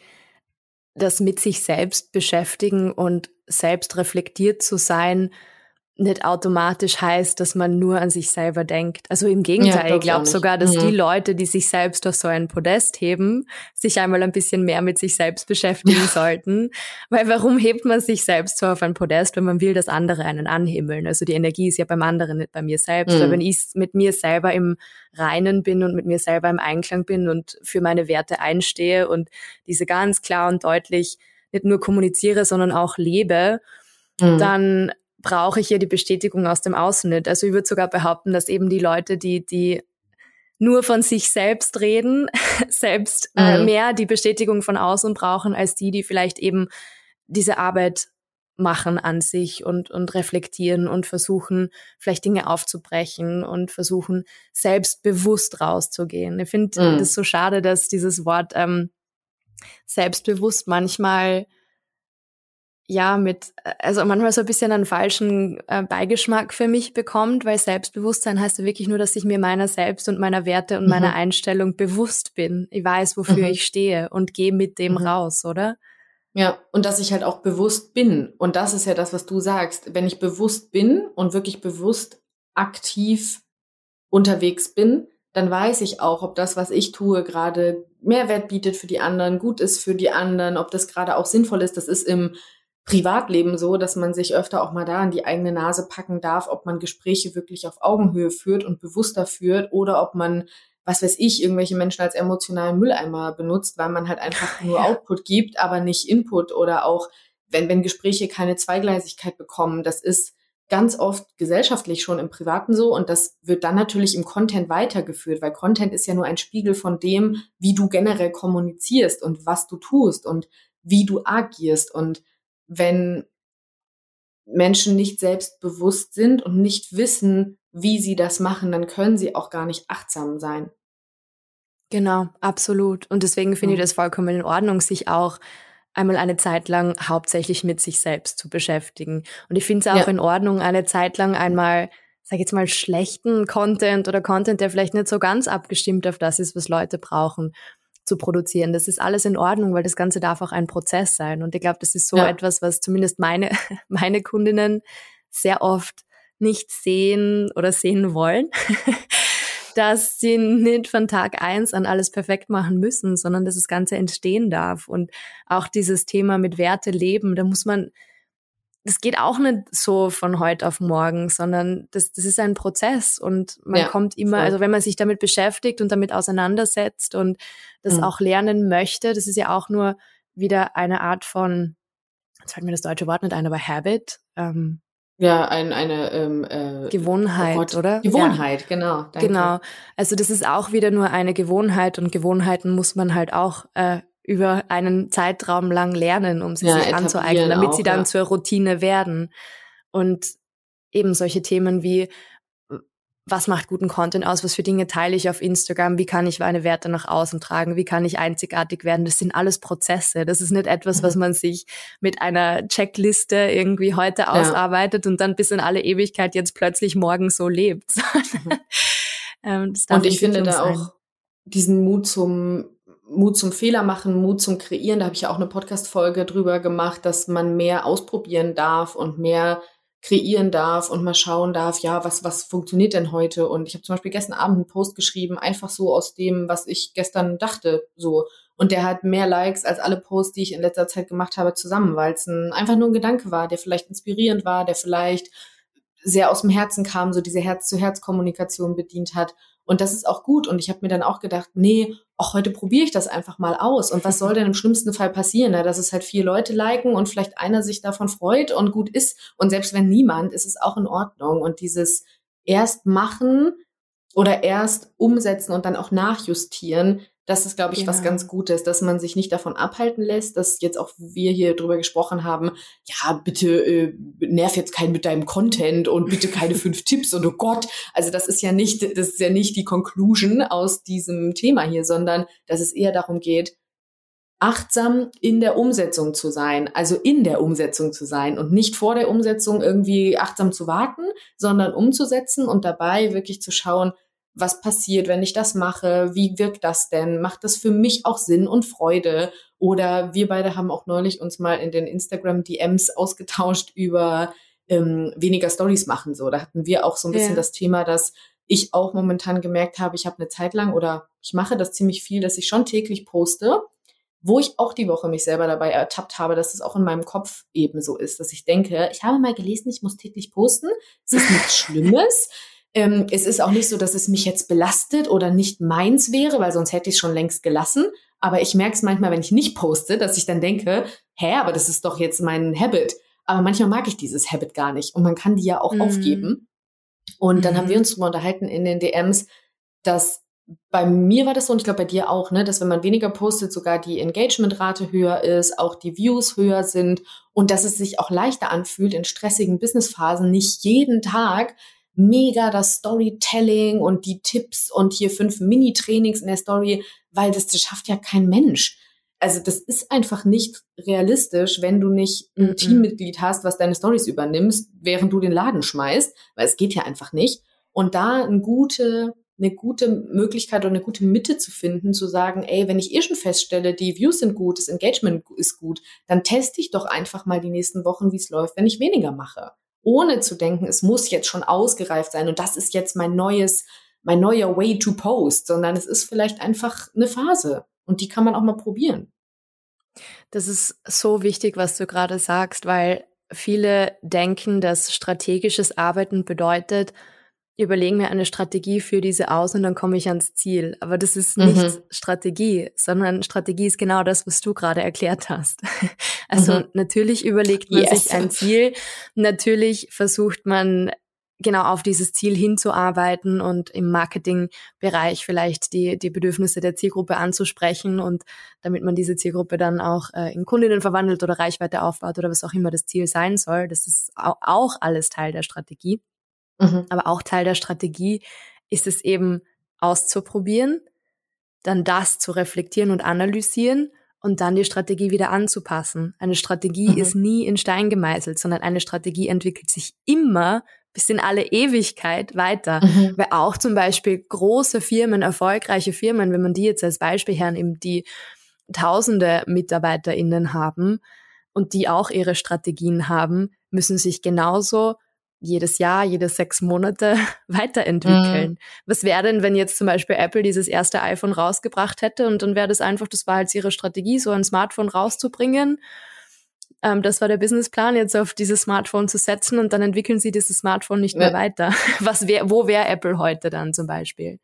das mit sich selbst beschäftigen und selbst reflektiert zu sein, nicht automatisch heißt, dass man nur an sich selber denkt. Also im Gegenteil, ja, ich glaube sogar, dass mhm. die Leute, die sich selbst auf so ein Podest heben, sich einmal ein bisschen mehr mit sich selbst beschäftigen [LAUGHS] sollten. Weil warum hebt man sich selbst so auf ein Podest, wenn man will, dass andere einen anhimmeln? Also die Energie ist ja beim anderen, nicht bei mir selbst. Mhm. Weil wenn ich mit mir selber im Reinen bin und mit mir selber im Einklang bin und für meine Werte einstehe und diese ganz klar und deutlich nicht nur kommuniziere, sondern auch lebe, mhm. dann brauche ich ja die Bestätigung aus dem Außen nicht. Also ich würde sogar behaupten, dass eben die Leute, die, die nur von sich selbst reden, [LAUGHS] selbst äh, mhm. mehr die Bestätigung von außen brauchen, als die, die vielleicht eben diese Arbeit machen an sich und, und reflektieren und versuchen, vielleicht Dinge aufzubrechen und versuchen, selbstbewusst rauszugehen. Ich finde mhm. das so schade, dass dieses Wort ähm, selbstbewusst manchmal ja mit, also manchmal so ein bisschen einen falschen äh, Beigeschmack für mich bekommt, weil Selbstbewusstsein heißt ja wirklich nur, dass ich mir meiner selbst und meiner Werte und mhm. meiner Einstellung bewusst bin. Ich weiß, wofür mhm. ich stehe und gehe mit dem mhm. raus, oder? Ja, und dass ich halt auch bewusst bin. Und das ist ja das, was du sagst. Wenn ich bewusst bin und wirklich bewusst aktiv unterwegs bin, dann weiß ich auch, ob das, was ich tue, gerade Mehrwert bietet für die anderen, gut ist für die anderen, ob das gerade auch sinnvoll ist. Das ist im Privatleben so, dass man sich öfter auch mal da an die eigene Nase packen darf, ob man Gespräche wirklich auf Augenhöhe führt und bewusster führt oder ob man, was weiß ich, irgendwelche Menschen als emotionalen Mülleimer benutzt, weil man halt einfach [LAUGHS] nur ja. Output gibt, aber nicht Input oder auch, wenn, wenn Gespräche keine Zweigleisigkeit bekommen, das ist ganz oft gesellschaftlich schon im Privaten so und das wird dann natürlich im Content weitergeführt, weil Content ist ja nur ein Spiegel von dem, wie du generell kommunizierst und was du tust und wie du agierst und wenn Menschen nicht selbstbewusst sind und nicht wissen, wie sie das machen, dann können sie auch gar nicht achtsam sein. Genau, absolut. Und deswegen finde ich das vollkommen in Ordnung, sich auch einmal eine Zeit lang hauptsächlich mit sich selbst zu beschäftigen. Und ich finde es auch ja. in Ordnung, eine Zeit lang einmal, sag ich jetzt mal, schlechten Content oder Content, der vielleicht nicht so ganz abgestimmt auf das ist, was Leute brauchen, zu produzieren. Das ist alles in Ordnung, weil das Ganze darf auch ein Prozess sein. Und ich glaube, das ist so ja. etwas, was zumindest meine, [LAUGHS] meine Kundinnen sehr oft nicht sehen oder sehen wollen. [LAUGHS] dass sie nicht von Tag eins an alles perfekt machen müssen, sondern dass das Ganze entstehen darf. Und auch dieses Thema mit Werte leben, da muss man, das geht auch nicht so von heute auf morgen, sondern das, das ist ein Prozess und man ja, kommt immer, voll. also wenn man sich damit beschäftigt und damit auseinandersetzt und das mhm. auch lernen möchte, das ist ja auch nur wieder eine Art von, jetzt fällt mir das deutsche Wort nicht ein, aber Habit. Ähm, ja, ein, eine ähm, äh, Gewohnheit, oh oder? Gewohnheit, ja. genau. Danke. Genau. Also das ist auch wieder nur eine Gewohnheit und Gewohnheiten muss man halt auch äh, über einen Zeitraum lang lernen, um sie ja, sich anzueignen, damit auch, sie dann ja. zur Routine werden. Und eben solche Themen wie was macht guten Content aus, was für Dinge teile ich auf Instagram, wie kann ich meine Werte nach außen tragen, wie kann ich einzigartig werden. Das sind alles Prozesse. Das ist nicht etwas, was mhm. man sich mit einer Checkliste irgendwie heute ja. ausarbeitet und dann bis in alle Ewigkeit jetzt plötzlich morgen so lebt. [LAUGHS] Mhm. ähm, und ich finde da sein. auch diesen Mut zum Mut zum Fehler machen, Mut zum Kreieren. Da habe ich ja auch eine Podcast-Folge drüber gemacht, dass man mehr ausprobieren darf und mehr kreieren darf und mal schauen darf, ja, was, was funktioniert denn heute? Und ich habe zum Beispiel gestern Abend einen Post geschrieben, einfach so aus dem, was ich gestern dachte, so. Und der hat mehr Likes als alle Posts, die ich in letzter Zeit gemacht habe, zusammen, weil es ein, einfach nur ein Gedanke war, der vielleicht inspirierend war, der vielleicht sehr aus dem Herzen kam, so diese Herz-zu-Herz-Kommunikation bedient hat. Und das ist auch gut. Und ich habe mir dann auch gedacht, nee, auch heute probiere ich das einfach mal aus. Und was soll [LAUGHS] denn im schlimmsten Fall passieren? Ja, dass es halt vier Leute liken und vielleicht einer sich davon freut und gut ist. Und selbst wenn niemand, ist es auch in Ordnung. Und dieses erst machen oder erst umsetzen und dann auch nachjustieren, das ist, glaube ich, ja. was ganz Gutes, dass man sich nicht davon abhalten lässt, dass jetzt auch wir hier drüber gesprochen haben, ja, bitte äh, nerv jetzt keinen mit deinem Content und bitte keine fünf [LAUGHS] Tipps und oh Gott. Also das ist ja nicht, das ist ja nicht die Conclusion aus diesem Thema hier, sondern dass es eher darum geht, achtsam in der Umsetzung zu sein, also in der Umsetzung zu sein und nicht vor der Umsetzung irgendwie achtsam zu warten, sondern umzusetzen und dabei wirklich zu schauen, was passiert, wenn ich das mache? Wie wirkt das denn? Macht das für mich auch Sinn und Freude? Oder wir beide haben auch neulich uns mal in den Instagram DMs ausgetauscht über ähm, weniger Stories machen. So, da hatten wir auch so ein bisschen ja. das Thema, dass ich auch momentan gemerkt habe, ich habe eine Zeit lang oder ich mache das ziemlich viel, dass ich schon täglich poste, wo ich auch die Woche mich selber dabei ertappt habe, dass es auch in meinem Kopf eben so ist, dass ich denke, ich habe mal gelesen, ich muss täglich posten. Es ist nichts Schlimmes. Ähm, es ist auch nicht so, dass es mich jetzt belastet oder nicht meins wäre, weil sonst hätte ich es schon längst gelassen. Aber ich merke es manchmal, wenn ich nicht poste, dass ich dann denke, hä, aber das ist doch jetzt mein Habit. Aber manchmal mag ich dieses Habit gar nicht und man kann die ja auch mhm. aufgeben. Und dann mhm. haben wir uns darüber unterhalten in den DMs, dass bei mir war das so und ich glaube bei dir auch, ne, dass wenn man weniger postet, sogar die Engagementrate höher ist, auch die Views höher sind und dass es sich auch leichter anfühlt in stressigen Businessphasen, nicht jeden Tag mega das Storytelling und die Tipps und hier fünf Mini-Trainings in der Story, weil das, das schafft ja kein Mensch. Also das ist einfach nicht realistisch, wenn du nicht ein mhm. Teammitglied hast, was deine Stories übernimmst, während du den Laden schmeißt, weil es geht ja einfach nicht. Und da eine gute, eine gute Möglichkeit oder eine gute Mitte zu finden, zu sagen, ey, wenn ich eh schon feststelle, die Views sind gut, das Engagement ist gut, dann teste ich doch einfach mal die nächsten Wochen, wie es läuft, wenn ich weniger mache ohne zu denken, es muss jetzt schon ausgereift sein und das ist jetzt mein neues, mein neuer Way to Post, sondern es ist vielleicht einfach eine Phase und die kann man auch mal probieren. Das ist so wichtig, was du gerade sagst, weil viele denken, dass strategisches Arbeiten bedeutet, überlegen mir eine Strategie für diese aus und dann komme ich ans Ziel. Aber das ist nicht mhm. Strategie, sondern Strategie ist genau das, was du gerade erklärt hast. [LAUGHS] Also mhm. natürlich überlegt man yes. sich ein Ziel, natürlich versucht man genau auf dieses Ziel hinzuarbeiten und im Marketingbereich vielleicht die, die Bedürfnisse der Zielgruppe anzusprechen und damit man diese Zielgruppe dann auch äh, in Kundinnen verwandelt oder Reichweite aufbaut oder was auch immer das Ziel sein soll. Das ist auch alles Teil der Strategie. Mhm. Aber auch Teil der Strategie ist es eben auszuprobieren, dann das zu reflektieren und analysieren und dann die Strategie wieder anzupassen. Eine Strategie mhm. ist nie in Stein gemeißelt, sondern eine Strategie entwickelt sich immer bis in alle Ewigkeit weiter. Mhm. Weil auch zum Beispiel große Firmen, erfolgreiche Firmen, wenn man die jetzt als Beispiel eben die tausende MitarbeiterInnen haben und die auch ihre Strategien haben, müssen sich genauso jedes Jahr, jede sechs Monate [LAUGHS] weiterentwickeln. Mhm. Was wäre denn, wenn jetzt zum Beispiel Apple dieses erste iPhone rausgebracht hätte und dann wäre das einfach, das war jetzt ihre Strategie, so ein Smartphone rauszubringen. Ähm, das war der Businessplan, jetzt auf dieses Smartphone zu setzen und dann entwickeln sie dieses Smartphone nicht mehr weiter. [LAUGHS] Was wär, wo wäre Apple heute dann zum Beispiel?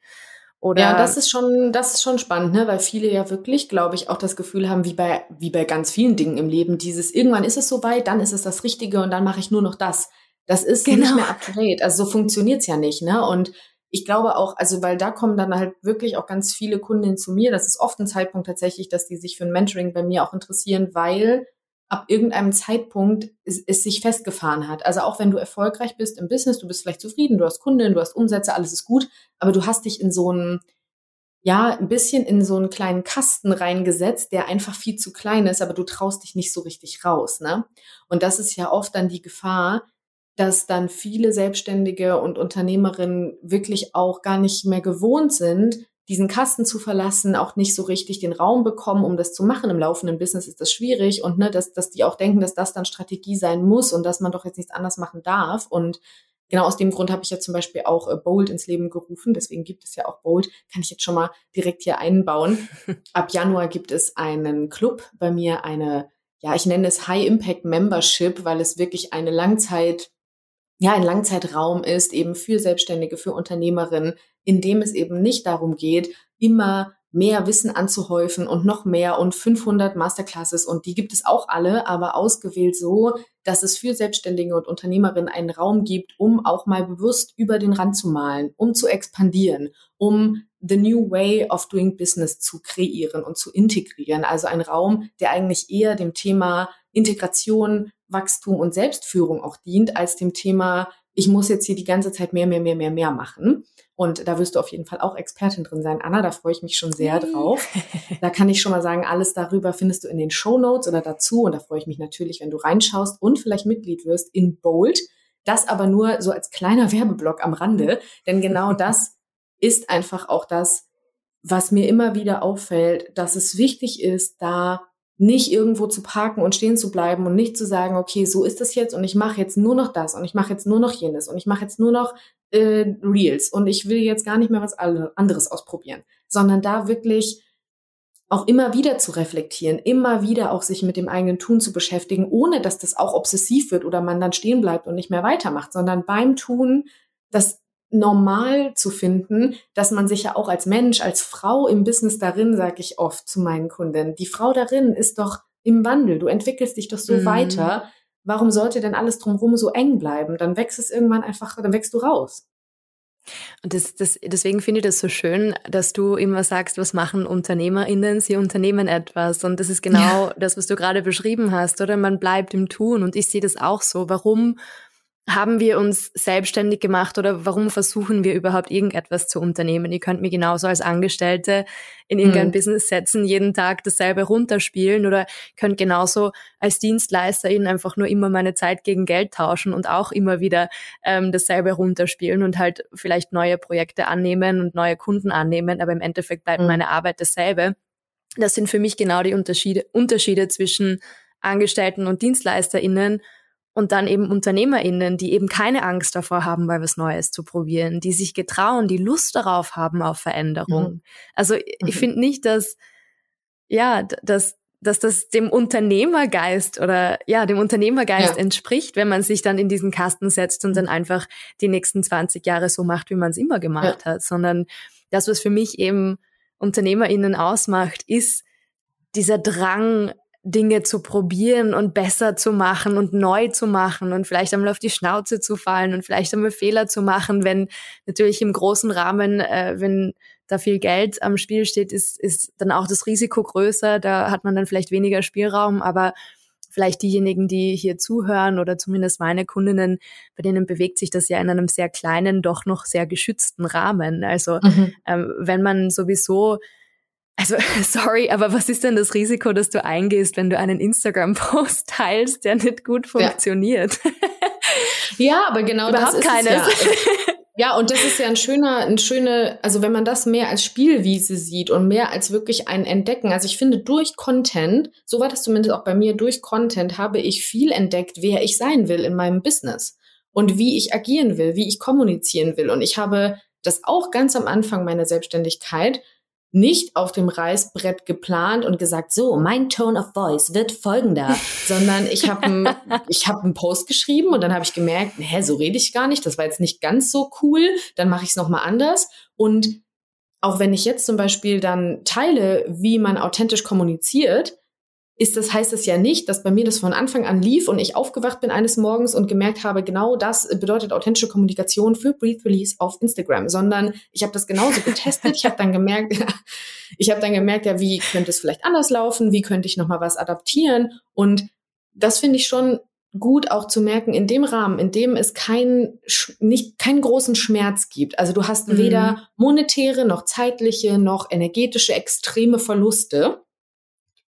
Oder ja, das ist schon, das ist schon spannend, ne? weil viele ja wirklich, glaube ich, auch das Gefühl haben, wie bei, wie bei ganz vielen Dingen im Leben, dieses, irgendwann ist es soweit, dann ist es das Richtige und dann mache ich nur noch das. Das ist genau. nicht mehr up to date. Also so funktioniert's ja nicht, ne? Und ich glaube auch, also weil da kommen dann halt wirklich auch ganz viele Kundinnen zu mir. Das ist oft ein Zeitpunkt tatsächlich, dass die sich für ein Mentoring bei mir auch interessieren, weil ab irgendeinem Zeitpunkt es, es sich festgefahren hat. Also auch wenn du erfolgreich bist im Business, du bist vielleicht zufrieden, du hast Kundinnen, du hast Umsätze, alles ist gut, aber du hast dich in so einen ja, ein bisschen in so einen kleinen Kasten reingesetzt, der einfach viel zu klein ist, aber du traust dich nicht so richtig raus, ne? Und das ist ja oft dann die Gefahr, dass dann viele Selbstständige und Unternehmerinnen wirklich auch gar nicht mehr gewohnt sind, diesen Kasten zu verlassen, auch nicht so richtig den Raum bekommen, um das zu machen. Im laufenden Business ist das schwierig und ne, dass, dass die auch denken, dass das dann Strategie sein muss und dass man doch jetzt nichts anders machen darf. Und genau aus dem Grund habe ich ja zum Beispiel auch äh, Bold ins Leben gerufen. Deswegen gibt es ja auch Bold. Kann ich jetzt schon mal direkt hier einbauen. [LAUGHS] Ab Januar gibt es einen Club bei mir, eine, ja, ich nenne es High Impact Membership, weil es wirklich eine Langzeit ja ein Langzeitraum ist, eben für Selbstständige, für Unternehmerinnen, in dem es eben nicht darum geht, immer mehr Wissen anzuhäufen und noch mehr und 500 Masterclasses und die gibt es auch alle, aber ausgewählt so, dass es für Selbstständige und Unternehmerinnen einen Raum gibt, um auch mal bewusst über den Rand zu malen, um zu expandieren, um the new way of doing business zu kreieren und zu integrieren. Also ein Raum, der eigentlich eher dem Thema Integration, Wachstum und Selbstführung auch dient, als dem Thema, ich muss jetzt hier die ganze Zeit mehr, mehr, mehr, mehr, mehr machen. Und da wirst du auf jeden Fall auch Expertin drin sein. Anna, da freue ich mich schon sehr drauf. [LAUGHS] Da kann ich schon mal sagen, alles darüber findest du in den Show Notes oder dazu. Und da freue ich mich natürlich, wenn du reinschaust und vielleicht Mitglied wirst in Bold. Das aber nur so als kleiner Werbeblock am Rande. [LAUGHS] Denn genau das ist einfach auch das, was mir immer wieder auffällt, dass es wichtig ist, da nicht irgendwo zu parken und stehen zu bleiben und nicht zu sagen, okay, so ist das jetzt und ich mache jetzt nur noch das und ich mache jetzt nur noch jenes und ich mache jetzt nur noch äh, Reels und ich will jetzt gar nicht mehr was anderes ausprobieren, sondern da wirklich auch immer wieder zu reflektieren, immer wieder auch sich mit dem eigenen Tun zu beschäftigen, ohne dass das auch obsessiv wird oder man dann stehen bleibt und nicht mehr weitermacht, sondern beim Tun das normal zu finden, dass man sich ja auch als Mensch, als Frau im Business darin, sage ich oft zu meinen Kunden, die Frau darin ist doch im Wandel, du entwickelst dich doch so mhm. weiter. Warum sollte denn alles drumherum so eng bleiben? Dann wächst es irgendwann einfach, dann wächst du raus. Und das, das, deswegen finde ich das so schön, dass du immer sagst, was machen UnternehmerInnen? Sie unternehmen etwas. Und das ist genau ja. das, was du gerade beschrieben hast, oder? Man bleibt im Tun. Und ich sehe das auch so. Warum haben wir uns selbstständig gemacht oder warum versuchen wir überhaupt irgendetwas zu unternehmen? Ihr könnt mir genauso als Angestellte in irgendein mhm. Business setzen, jeden Tag dasselbe runterspielen oder könnt genauso als Dienstleisterin einfach nur immer meine Zeit gegen Geld tauschen und auch immer wieder ähm, dasselbe runterspielen und halt vielleicht neue Projekte annehmen und neue Kunden annehmen, aber im Endeffekt bleibt mhm. meine Arbeit dasselbe. Das sind für mich genau die Unterschiede, Unterschiede zwischen Angestellten und DienstleisterInnen und dann eben UnternehmerInnen, die eben keine Angst davor haben, mal was Neues zu probieren, die sich getrauen, die Lust darauf haben auf Veränderung. Mhm. Also ich mhm. finde nicht, dass, ja, dass, dass das dem Unternehmergeist oder ja, dem Unternehmergeist ja. entspricht, wenn man sich dann in diesen Kasten setzt und dann mhm. einfach die nächsten 20 Jahre so macht, wie man es immer gemacht ja. hat, sondern das, was für mich eben UnternehmerInnen ausmacht, ist dieser Drang, Dinge zu probieren und besser zu machen und neu zu machen und vielleicht einmal auf die Schnauze zu fallen und vielleicht einmal Fehler zu machen, wenn natürlich im großen Rahmen, äh, wenn da viel Geld am Spiel steht, ist, ist dann auch das Risiko größer. Da hat man dann vielleicht weniger Spielraum, aber vielleicht diejenigen, die hier zuhören oder zumindest meine Kundinnen, bei denen bewegt sich das ja in einem sehr kleinen, doch noch sehr geschützten Rahmen. Also mhm. ähm, wenn man sowieso also, [LAUGHS] sorry, aber was ist denn das Risiko, dass du eingehst, wenn du einen Instagram-Post [LAUGHS] teilst, der nicht gut funktioniert? Ja, [LAUGHS] ja aber genau Überhaupt das ist keines. Es ja. ja, und das ist ja ein schöner, ein schöne, also wenn man das mehr als Spielwiese sieht und mehr als wirklich ein Entdecken. Also ich finde, durch Content, so war das zumindest auch bei mir, durch Content habe ich viel entdeckt, wer ich sein will in meinem Business. und wie ich agieren will, wie ich kommunizieren will. Und ich habe das auch ganz am Anfang meiner Selbstständigkeit nicht auf dem Reißbrett geplant und gesagt, so, mein Tone of Voice wird folgender, [LAUGHS] sondern ich habe einen hab einen Post geschrieben und dann habe ich gemerkt, hä, so rede ich gar nicht, das war jetzt nicht ganz so cool, dann mache ich es nochmal anders. Und auch wenn ich jetzt zum Beispiel dann teile, wie man authentisch kommuniziert, ist das, heißt das ja nicht, dass bei mir das von Anfang an lief und ich aufgewacht bin eines Morgens und gemerkt habe, genau das bedeutet authentische Kommunikation für Breathe Release auf Instagram, sondern ich habe das genauso getestet. ich habe dann gemerkt, [LAUGHS] ich habe dann gemerkt, ja, wie könnte es vielleicht anders laufen? Wie könnte ich noch mal was adaptieren? Und das finde ich schon gut auch zu merken in dem Rahmen, in dem es kein, nicht, keinen großen Schmerz gibt. Also du hast mhm. weder monetäre noch zeitliche noch energetische extreme Verluste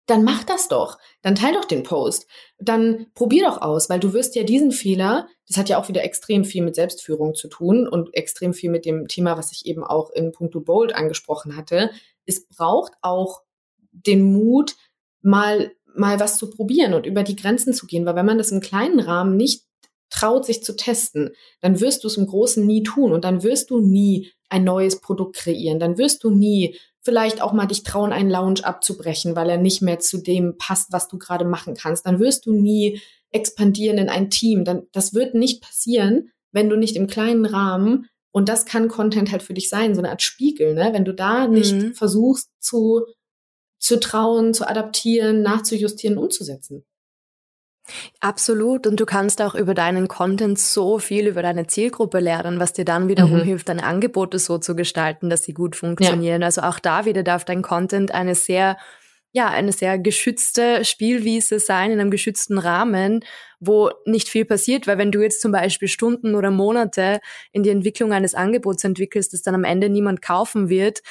dann mach das doch. Dann teil doch den Post. Dann probier doch aus, weil du wirst ja diesen Fehler, das hat ja auch wieder extrem viel mit Selbstführung zu tun und extrem viel mit dem Thema, was ich eben auch in Puncto Bold angesprochen hatte. Es braucht auch den Mut, mal, mal was zu probieren und über die Grenzen zu gehen, weil wenn man das im kleinen Rahmen nicht traut, sich zu testen, dann wirst du es im Großen nie tun und dann wirst du nie ein neues Produkt kreieren, dann wirst du nie vielleicht auch mal dich trauen, einen Lounge abzubrechen, weil er nicht mehr zu dem passt, was du gerade machen kannst. Dann wirst du nie expandieren in ein Team. Dann, das wird nicht passieren, wenn du nicht im kleinen Rahmen und das kann Content halt für dich sein, so eine Art Spiegel, ne? Wenn du da nicht mhm. versuchst zu, zu trauen, zu adaptieren, nachzujustieren, umzusetzen. Absolut. Und du kannst auch über deinen Content so viel über deine Zielgruppe lernen, was dir dann wiederum mhm. hilft, deine Angebote so zu gestalten, dass sie gut funktionieren. Ja. Also auch da wieder darf dein Content eine sehr, ja, eine sehr geschützte Spielwiese sein, in einem geschützten Rahmen, wo nicht viel passiert, weil wenn du jetzt zum Beispiel Stunden oder Monate in die Entwicklung eines Angebots entwickelst, das dann am Ende niemand kaufen wird,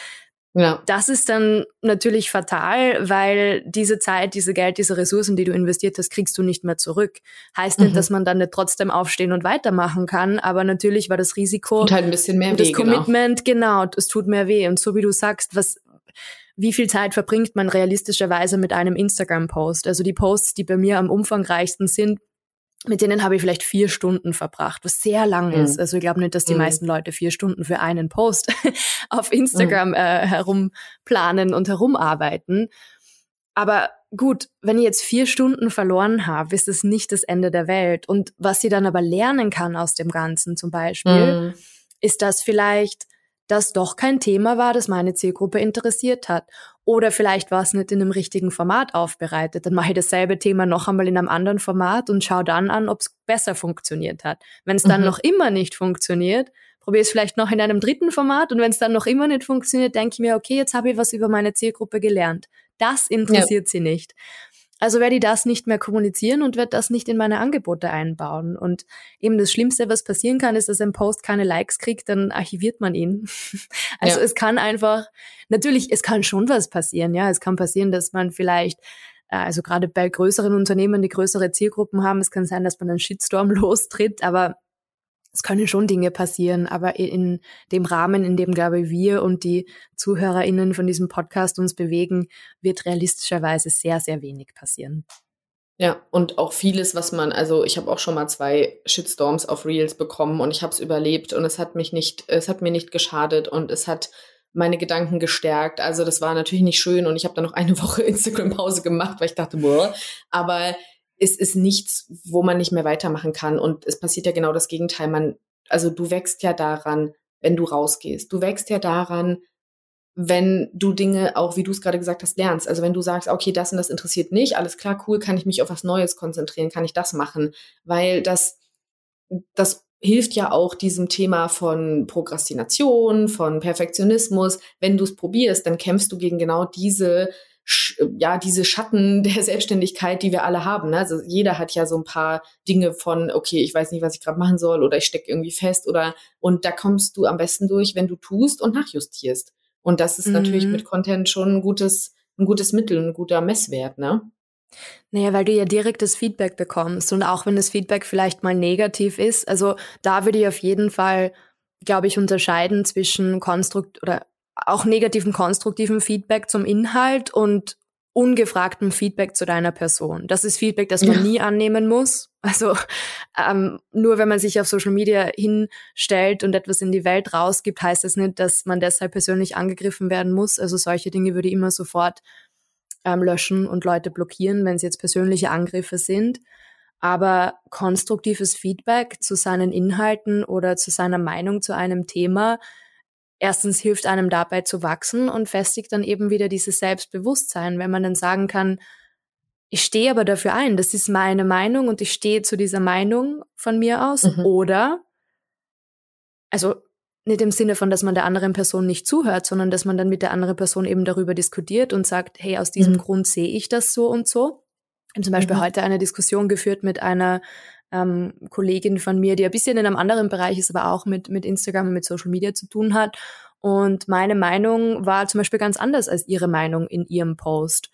ja. Das ist dann natürlich fatal, weil diese Zeit, diese Geld, diese Ressourcen, die du investiert hast, kriegst du nicht mehr zurück. Heißt mhm. nicht, dass man dann nicht trotzdem aufstehen und weitermachen kann, aber natürlich war das Risiko und halt ein bisschen mehr weh, das genau. Commitment, genau. genau, es tut mehr weh. Und so wie du sagst, was wie viel Zeit verbringt man realistischerweise mit einem Instagram-Post? Also die Posts, die bei mir am umfangreichsten sind, mit denen habe ich vielleicht vier Stunden verbracht, was sehr lang mhm. ist. Also ich glaube nicht, dass die mhm. meisten Leute vier Stunden für einen Post [LAUGHS] auf Instagram mhm. äh, herumplanen und herumarbeiten. Aber gut, wenn ich jetzt vier Stunden verloren habe, ist es nicht das Ende der Welt. Und was sie dann aber lernen kann aus dem Ganzen zum Beispiel, mhm. ist, dass vielleicht das doch kein Thema war, das meine Zielgruppe interessiert hat. Oder vielleicht war es nicht in einem richtigen Format aufbereitet. Dann mache ich dasselbe Thema noch einmal in einem anderen Format und schaue dann an, ob es besser funktioniert hat. Wenn es dann mhm. noch immer nicht funktioniert, probiere es vielleicht noch in einem dritten Format und wenn es dann noch immer nicht funktioniert, denke ich mir, okay, jetzt habe ich was über meine Zielgruppe gelernt. Das interessiert ja. sie nicht. Also werde ich das nicht mehr kommunizieren und werde das nicht in meine Angebote einbauen. Und eben das Schlimmste, was passieren kann, ist, dass ein Post keine Likes kriegt, dann archiviert man ihn. [LAUGHS] Also ja. es kann einfach, natürlich, es kann schon was passieren, ja. Es kann passieren, dass man vielleicht äh, also gerade bei größeren Unternehmen, die größere Zielgruppen haben, es kann sein, dass man einen Shitstorm [LAUGHS] lostritt, aber es können schon Dinge passieren, aber in dem Rahmen, in dem, glaube ich, wir und die ZuhörerInnen von diesem Podcast uns bewegen, wird realistischerweise sehr, sehr wenig passieren. Ja, und auch vieles, was man, also ich habe auch schon mal zwei Shitstorms auf Reels bekommen und ich habe es überlebt und es hat mich nicht, es hat mir nicht geschadet und es hat meine Gedanken gestärkt. Also das war natürlich nicht schön und ich habe dann noch eine [LAUGHS] Woche Instagram-Pause gemacht, weil ich dachte, boah, aber es ist nichts, wo man nicht mehr weitermachen kann. Und es passiert ja genau das Gegenteil. Man, also du wächst ja daran, wenn du rausgehst. Du wächst ja daran, wenn du Dinge auch, wie du es gerade gesagt hast, lernst. Also wenn du sagst, okay, das und das interessiert nicht, alles klar, cool, kann ich mich auf was Neues konzentrieren, kann ich das machen, weil das, das hilft ja auch diesem Thema von Prokrastination, von Perfektionismus. Wenn du es probierst, dann kämpfst du gegen genau diese ja, diese Schatten [LAUGHS] der Selbstständigkeit, die wir alle haben. Ne? Also jeder hat ja so ein paar Dinge von, okay, ich weiß nicht, was ich gerade machen soll oder ich stecke irgendwie fest oder und da kommst du am besten durch, wenn du tust und nachjustierst. Und das ist mhm. natürlich mit Content schon ein gutes, ein gutes Mittel, ein guter Messwert, ne? Naja, weil du ja direktes Feedback bekommst und auch wenn das Feedback vielleicht mal negativ ist, also da würde ich auf jeden Fall, glaube ich, unterscheiden zwischen Konstrukt oder auch negativen, konstruktiven Feedback zum Inhalt und ungefragtem Feedback zu deiner Person. Das ist Feedback, das man ja. nie annehmen muss. Also ähm, nur wenn man sich auf Social Media hinstellt und etwas in die Welt rausgibt, heißt das nicht, dass man deshalb persönlich angegriffen werden muss. Also solche Dinge würde ich immer sofort ähm, löschen und Leute blockieren, wenn es jetzt persönliche Angriffe sind. Aber konstruktives Feedback zu seinen Inhalten oder zu seiner Meinung zu einem Thema, erstens hilft einem dabei zu wachsen und festigt dann eben wieder dieses Selbstbewusstsein, wenn man dann sagen kann, ich stehe aber dafür ein, das ist meine Meinung und ich stehe zu dieser Meinung von mir aus. Mhm. Oder, also nicht im Sinne von, dass man der anderen Person nicht zuhört, sondern dass man dann mit der anderen Person eben darüber diskutiert und sagt, hey, aus diesem mhm. Grund sehe ich das so und so. Ich habe zum Beispiel mhm. heute eine Diskussion geführt mit einer ähm, Kollegin von mir, die ein bisschen in einem anderen Bereich ist, aber auch mit, mit Instagram und mit Social Media zu tun hat. Und meine Meinung war zum Beispiel ganz anders als ihre Meinung in ihrem Post.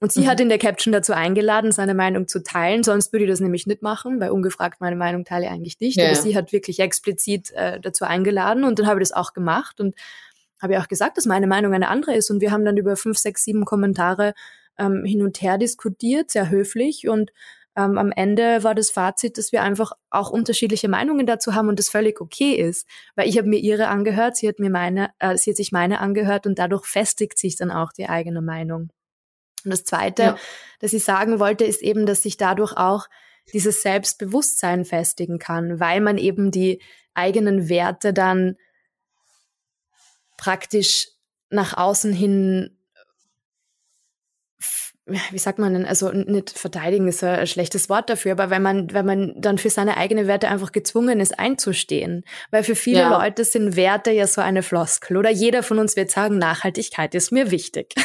Und sie mhm. hat in der Caption dazu eingeladen, seine Meinung zu teilen. Sonst würde ich das nämlich nicht machen, weil ungefragt meine Meinung teile ich eigentlich nicht. Ja, Aber sie hat wirklich explizit äh, dazu eingeladen und dann habe ich das auch gemacht und habe ja auch gesagt, dass meine Meinung eine andere ist. Und wir haben dann über fünf, sechs, sieben Kommentare ähm, hin und her diskutiert, sehr höflich. Und ähm, am Ende war das Fazit, dass wir einfach auch unterschiedliche Meinungen dazu haben und das völlig okay ist. Weil ich habe mir ihre angehört, sie hat mir meine, äh, sie hat sich meine angehört und dadurch festigt sich dann auch die eigene Meinung. Und das Zweite, ja. das ich sagen wollte, ist eben, dass sich dadurch auch dieses Selbstbewusstsein festigen kann, weil man eben die eigenen Werte dann praktisch nach außen hin wie sagt man denn, also nicht verteidigen ist ein schlechtes Wort dafür, aber wenn man, wenn man dann für seine eigene Werte einfach gezwungen ist einzustehen. Weil für viele ja. Leute sind Werte ja so eine Floskel. Oder jeder von uns wird sagen, Nachhaltigkeit ist mir wichtig. [LAUGHS]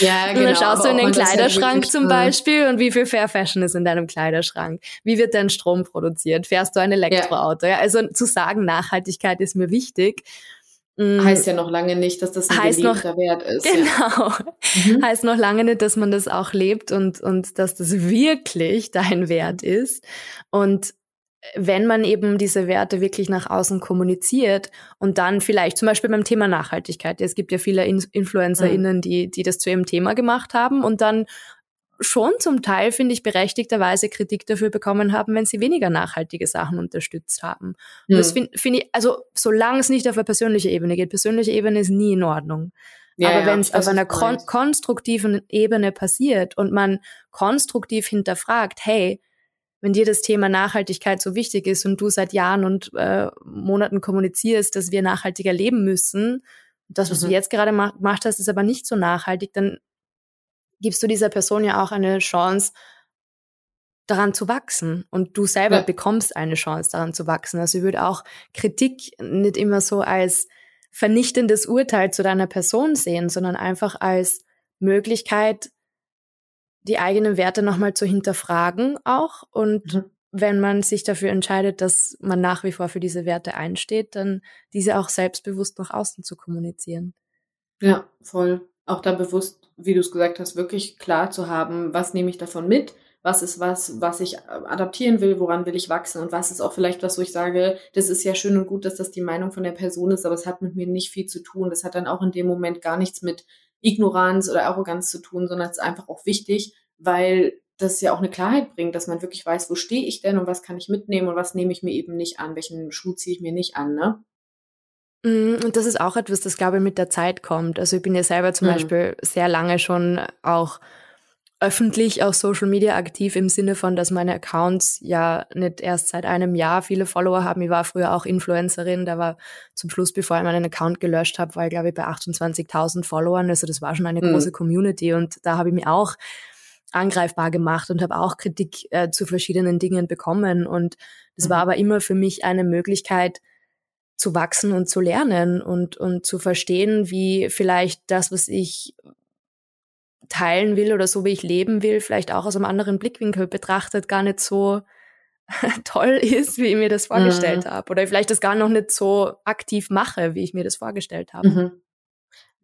Ja, genau. und dann genau, schaust du in den Kleiderschrank ja zum Beispiel und wie viel Fair Fashion ist in deinem Kleiderschrank? Wie wird dein Strom produziert? Fährst du ein Elektroauto? Ja. also zu sagen, Nachhaltigkeit ist mir wichtig. Heißt ja noch lange nicht, dass das ein heißt noch, Wert ist. Genau. Ja. Mhm. Heißt noch lange nicht, dass man das auch lebt und, und dass das wirklich dein Wert ist. Und wenn man eben diese Werte wirklich nach außen kommuniziert und dann vielleicht zum Beispiel beim Thema Nachhaltigkeit. Es gibt ja viele InfluencerInnen, mhm. die, die das zu ihrem Thema gemacht haben und dann schon zum Teil, finde ich, berechtigterweise Kritik dafür bekommen haben, wenn sie weniger nachhaltige Sachen unterstützt haben. Mhm. das finde find ich, also solange es nicht auf eine persönliche Ebene geht, persönliche Ebene ist nie in Ordnung. Ja, Aber ja, wenn es auf einer kon konstruktiven Ebene passiert und man konstruktiv hinterfragt, hey, wenn dir das Thema Nachhaltigkeit so wichtig ist und du seit Jahren und äh, Monaten kommunizierst, dass wir nachhaltiger leben müssen, das, was mhm. du jetzt gerade gemacht hast, ist aber nicht so nachhaltig, dann gibst du dieser Person ja auch eine Chance, daran zu wachsen. Und du selber ja. bekommst eine Chance, daran zu wachsen. Also ich würde auch Kritik nicht immer so als vernichtendes Urteil zu deiner Person sehen, sondern einfach als Möglichkeit, die eigenen Werte nochmal zu hinterfragen auch. Und mhm. wenn man sich dafür entscheidet, dass man nach wie vor für diese Werte einsteht, dann diese auch selbstbewusst nach außen zu kommunizieren. Ja, voll. Auch da bewusst wie du es gesagt hast, wirklich klar zu haben, was nehme ich davon mit, was ist was, was ich adaptieren will, woran will ich wachsen und was ist auch vielleicht was, wo ich sage, das ist ja schön und gut, dass das die Meinung von der Person ist, aber es hat mit mir nicht viel zu tun. Das hat dann auch in dem Moment gar nichts mit Ignoranz oder Arroganz zu tun, sondern es ist einfach auch wichtig, weil das ja auch eine Klarheit bringt, dass man wirklich weiß, wo stehe ich denn und was kann ich mitnehmen und was nehme ich mir eben nicht an, welchen Schuh ziehe ich mir nicht an, ne? Mm, und das ist auch etwas, das glaube ich mit der Zeit kommt. Also ich bin ja selber zum mhm. Beispiel sehr lange schon auch öffentlich auf Social Media aktiv im Sinne von, dass meine Accounts ja nicht erst seit einem Jahr viele Follower haben. Ich war früher auch Influencerin, da war zum Schluss, bevor ich meinen Account gelöscht habe, war ich glaube ich bei 28.000 Followern. Also das war schon eine mhm. große Community und da habe ich mich auch angreifbar gemacht und habe auch Kritik äh, zu verschiedenen Dingen bekommen. Und das mhm. war aber immer für mich eine Möglichkeit, zu wachsen und zu lernen und, und zu verstehen, wie vielleicht das, was ich teilen will oder so, wie ich leben will, vielleicht auch aus einem anderen Blickwinkel betrachtet, gar nicht so [LAUGHS] toll ist, wie ich mir das vorgestellt mhm. habe. Oder vielleicht das gar noch nicht so aktiv mache, wie ich mir das vorgestellt habe. Mhm.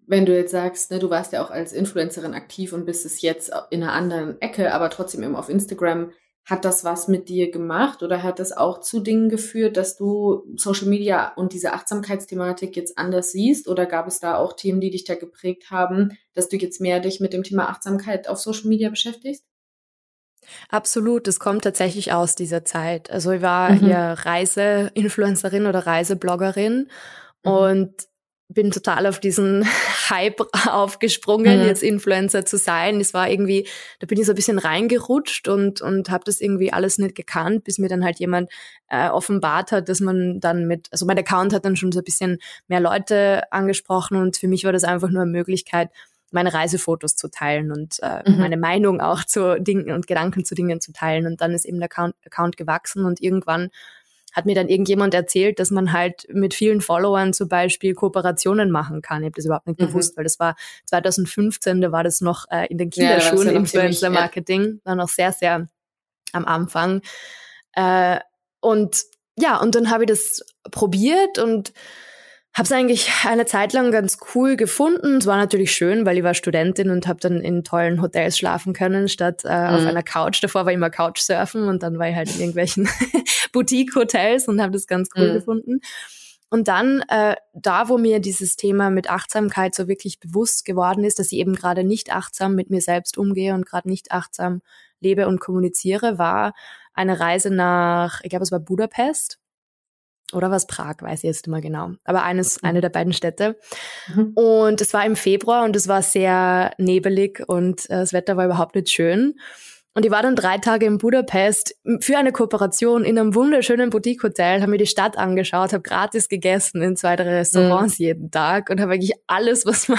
Wenn du jetzt sagst, ne, du warst ja auch als Influencerin aktiv und bist es jetzt in einer anderen Ecke, aber trotzdem eben auf Instagram, hat das was mit dir gemacht oder hat das auch zu Dingen geführt, dass du Social Media und diese Achtsamkeitsthematik jetzt anders siehst? Oder gab es da auch Themen, die dich da geprägt haben, dass du jetzt mehr dich mit dem Thema Achtsamkeit auf Social Media beschäftigst? Absolut, das kommt tatsächlich aus dieser Zeit. Also ich war mhm. hier Reiseinfluencerin oder Reisebloggerin mhm. und bin total auf diesen [LAUGHS] Hype aufgesprungen, mhm. jetzt Influencer zu sein. Es war irgendwie, da bin ich so ein bisschen reingerutscht und und habe das irgendwie alles nicht gekannt, bis mir dann halt jemand äh, offenbart hat, dass man dann mit, also mein Account hat dann schon so ein bisschen mehr Leute angesprochen und für mich war das einfach nur eine Möglichkeit, meine Reisefotos zu teilen und äh, mhm. meine Meinung auch zu Dingen und Gedanken zu Dingen zu teilen. Und dann ist eben der Account, Account gewachsen und irgendwann hat mir dann irgendjemand erzählt, dass man halt mit vielen Followern zum Beispiel Kooperationen machen kann. Ich habe das überhaupt nicht mhm. gewusst, weil das war 2015, da war das noch äh, in den Kinderschuhen ja, Influencer Marketing, war noch sehr, sehr am Anfang. Äh, und ja, und dann habe ich das probiert und habe es eigentlich eine Zeit lang ganz cool gefunden. Es war natürlich schön, weil ich war Studentin und habe dann in tollen Hotels schlafen können, statt äh, mhm. auf einer Couch. Davor war ich immer Couchsurfen und dann war ich halt in irgendwelchen Boutique-Hotels und habe das ganz cool mhm. gefunden. Und dann, äh, da wo mir dieses Thema mit Achtsamkeit so wirklich bewusst geworden ist, dass ich eben gerade nicht achtsam mit mir selbst umgehe und gerade nicht achtsam lebe und kommuniziere, war eine Reise nach, ich glaube, es war Budapest oder was Prag, weiß ich jetzt immer genau. Aber eines, eine der beiden Städte. Mhm. Und es war im Februar und es war sehr nebelig und äh, das Wetter war überhaupt nicht schön. Und ich war dann drei Tage in Budapest für eine Kooperation in einem wunderschönen Boutique-Hotel, habe mir die Stadt angeschaut, habe gratis gegessen in zwei, drei Restaurants mhm. jeden Tag und habe eigentlich alles, [LAUGHS] was man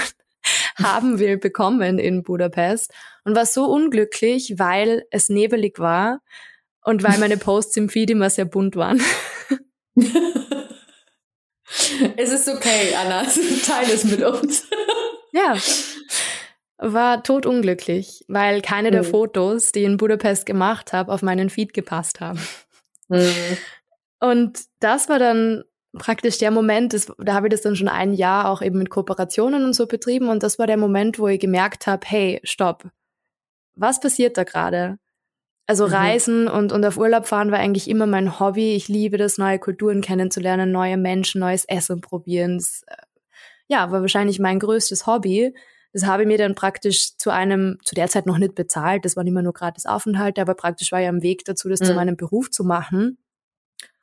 haben will, bekommen in Budapest und war so unglücklich, weil es nebelig war und weil meine Posts im Feed immer sehr bunt waren. [LAUGHS] es ist okay, Anna. [LAUGHS] Teil es mit uns. ja. War totunglücklich, weil keine mhm. der Fotos, die ich in Budapest gemacht habe, auf meinen Feed gepasst haben. Mhm. Und das war dann praktisch der Moment, das, da habe ich das dann schon ein Jahr auch eben mit Kooperationen und so betrieben und das war der Moment, wo ich gemerkt habe, hey, stopp, was passiert da gerade? Also mhm. Reisen und, und auf Urlaub fahren war eigentlich immer mein Hobby. Ich liebe das, neue Kulturen kennenzulernen, neue Menschen, neues Essen probieren. Das, äh, ja, war wahrscheinlich mein größtes Hobby. Das habe ich mir dann praktisch zu einem, zu der Zeit noch nicht bezahlt. Das waren immer nur gratis Aufenthalte, aber praktisch war ich am Weg dazu, das mhm. zu meinem Beruf zu machen.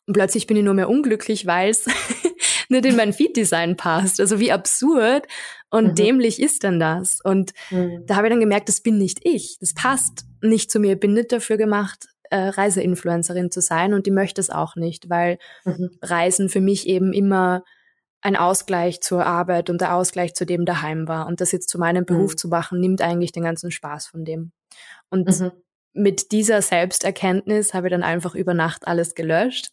Und plötzlich bin ich nur mehr unglücklich, weil es [LAUGHS] nicht in mein Feed-Design passt. Also wie absurd und mhm. dämlich ist denn das? Und mhm. da habe ich dann gemerkt, das bin nicht ich. Das passt nicht zu mir. Ich bin nicht dafür gemacht, äh, Reiseinfluencerin zu sein und die möchte es auch nicht, weil mhm. Reisen für mich eben immer ein Ausgleich zur Arbeit und der Ausgleich zu dem daheim war. Und das jetzt zu meinem Beruf mhm. zu machen, nimmt eigentlich den ganzen Spaß von dem. Und mhm. mit dieser Selbsterkenntnis habe ich dann einfach über Nacht alles gelöscht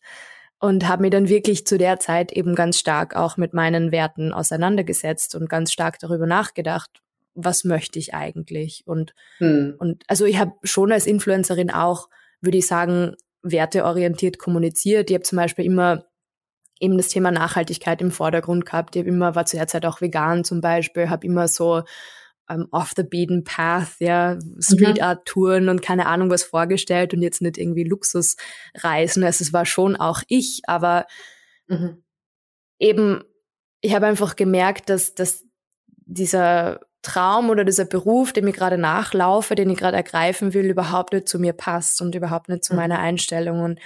und habe mir dann wirklich zu der Zeit eben ganz stark auch mit meinen Werten auseinandergesetzt und ganz stark darüber nachgedacht, was möchte ich eigentlich und hm. und also ich habe schon als Influencerin auch würde ich sagen werteorientiert kommuniziert. Ich habe zum Beispiel immer eben das Thema Nachhaltigkeit im Vordergrund gehabt. Ich habe immer war zu der Zeit auch vegan zum Beispiel, habe immer so um, ähm, off the beaten path, ja, Street mhm. Art Touren und keine Ahnung was vorgestellt und jetzt nicht irgendwie Luxusreisen. Also es war schon auch ich, aber mhm. eben, ich habe einfach gemerkt, dass, dass dieser Traum oder dieser Beruf, dem ich gerade nachlaufe, den ich gerade ergreifen will, überhaupt nicht zu mir passt und überhaupt nicht zu mhm. meiner Einstellung und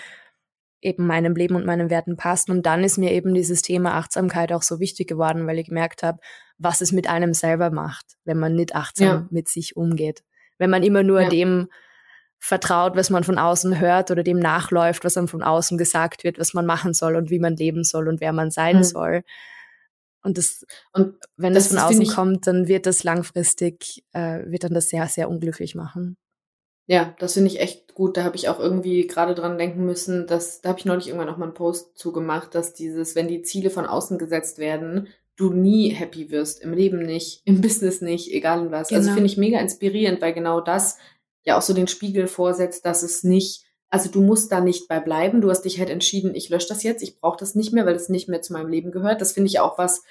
eben meinem Leben und meinen Werten passt. Und dann ist mir eben dieses Thema Achtsamkeit auch so wichtig geworden, weil ich gemerkt habe, was es mit einem selber macht, wenn man nicht achtsam ja. mit sich umgeht. Wenn man immer nur ja. dem vertraut, was man von außen hört oder dem nachläuft, was einem von außen gesagt wird, was man machen soll und wie man leben soll und wer man sein mhm. soll. Und das, und wenn das, das von außen kommt, dann wird das langfristig, äh, wird dann das sehr, sehr unglücklich machen. Ja, das finde ich echt gut. Da habe ich auch irgendwie gerade dran denken müssen, dass, da habe ich neulich irgendwann auch mal einen Post zugemacht, dass dieses, wenn die Ziele von außen gesetzt werden, du nie happy wirst, im Leben nicht, [LAUGHS] im Business nicht, egal in was. Also genau. Also finde ich mega inspirierend, weil genau das ja auch so den Spiegel vorsetzt, dass es nicht, also du musst da nicht bei bleiben. Du hast dich halt entschieden, ich lösche das jetzt, ich brauche das nicht mehr, weil es nicht mehr zu meinem Leben gehört. Das finde ich auch was,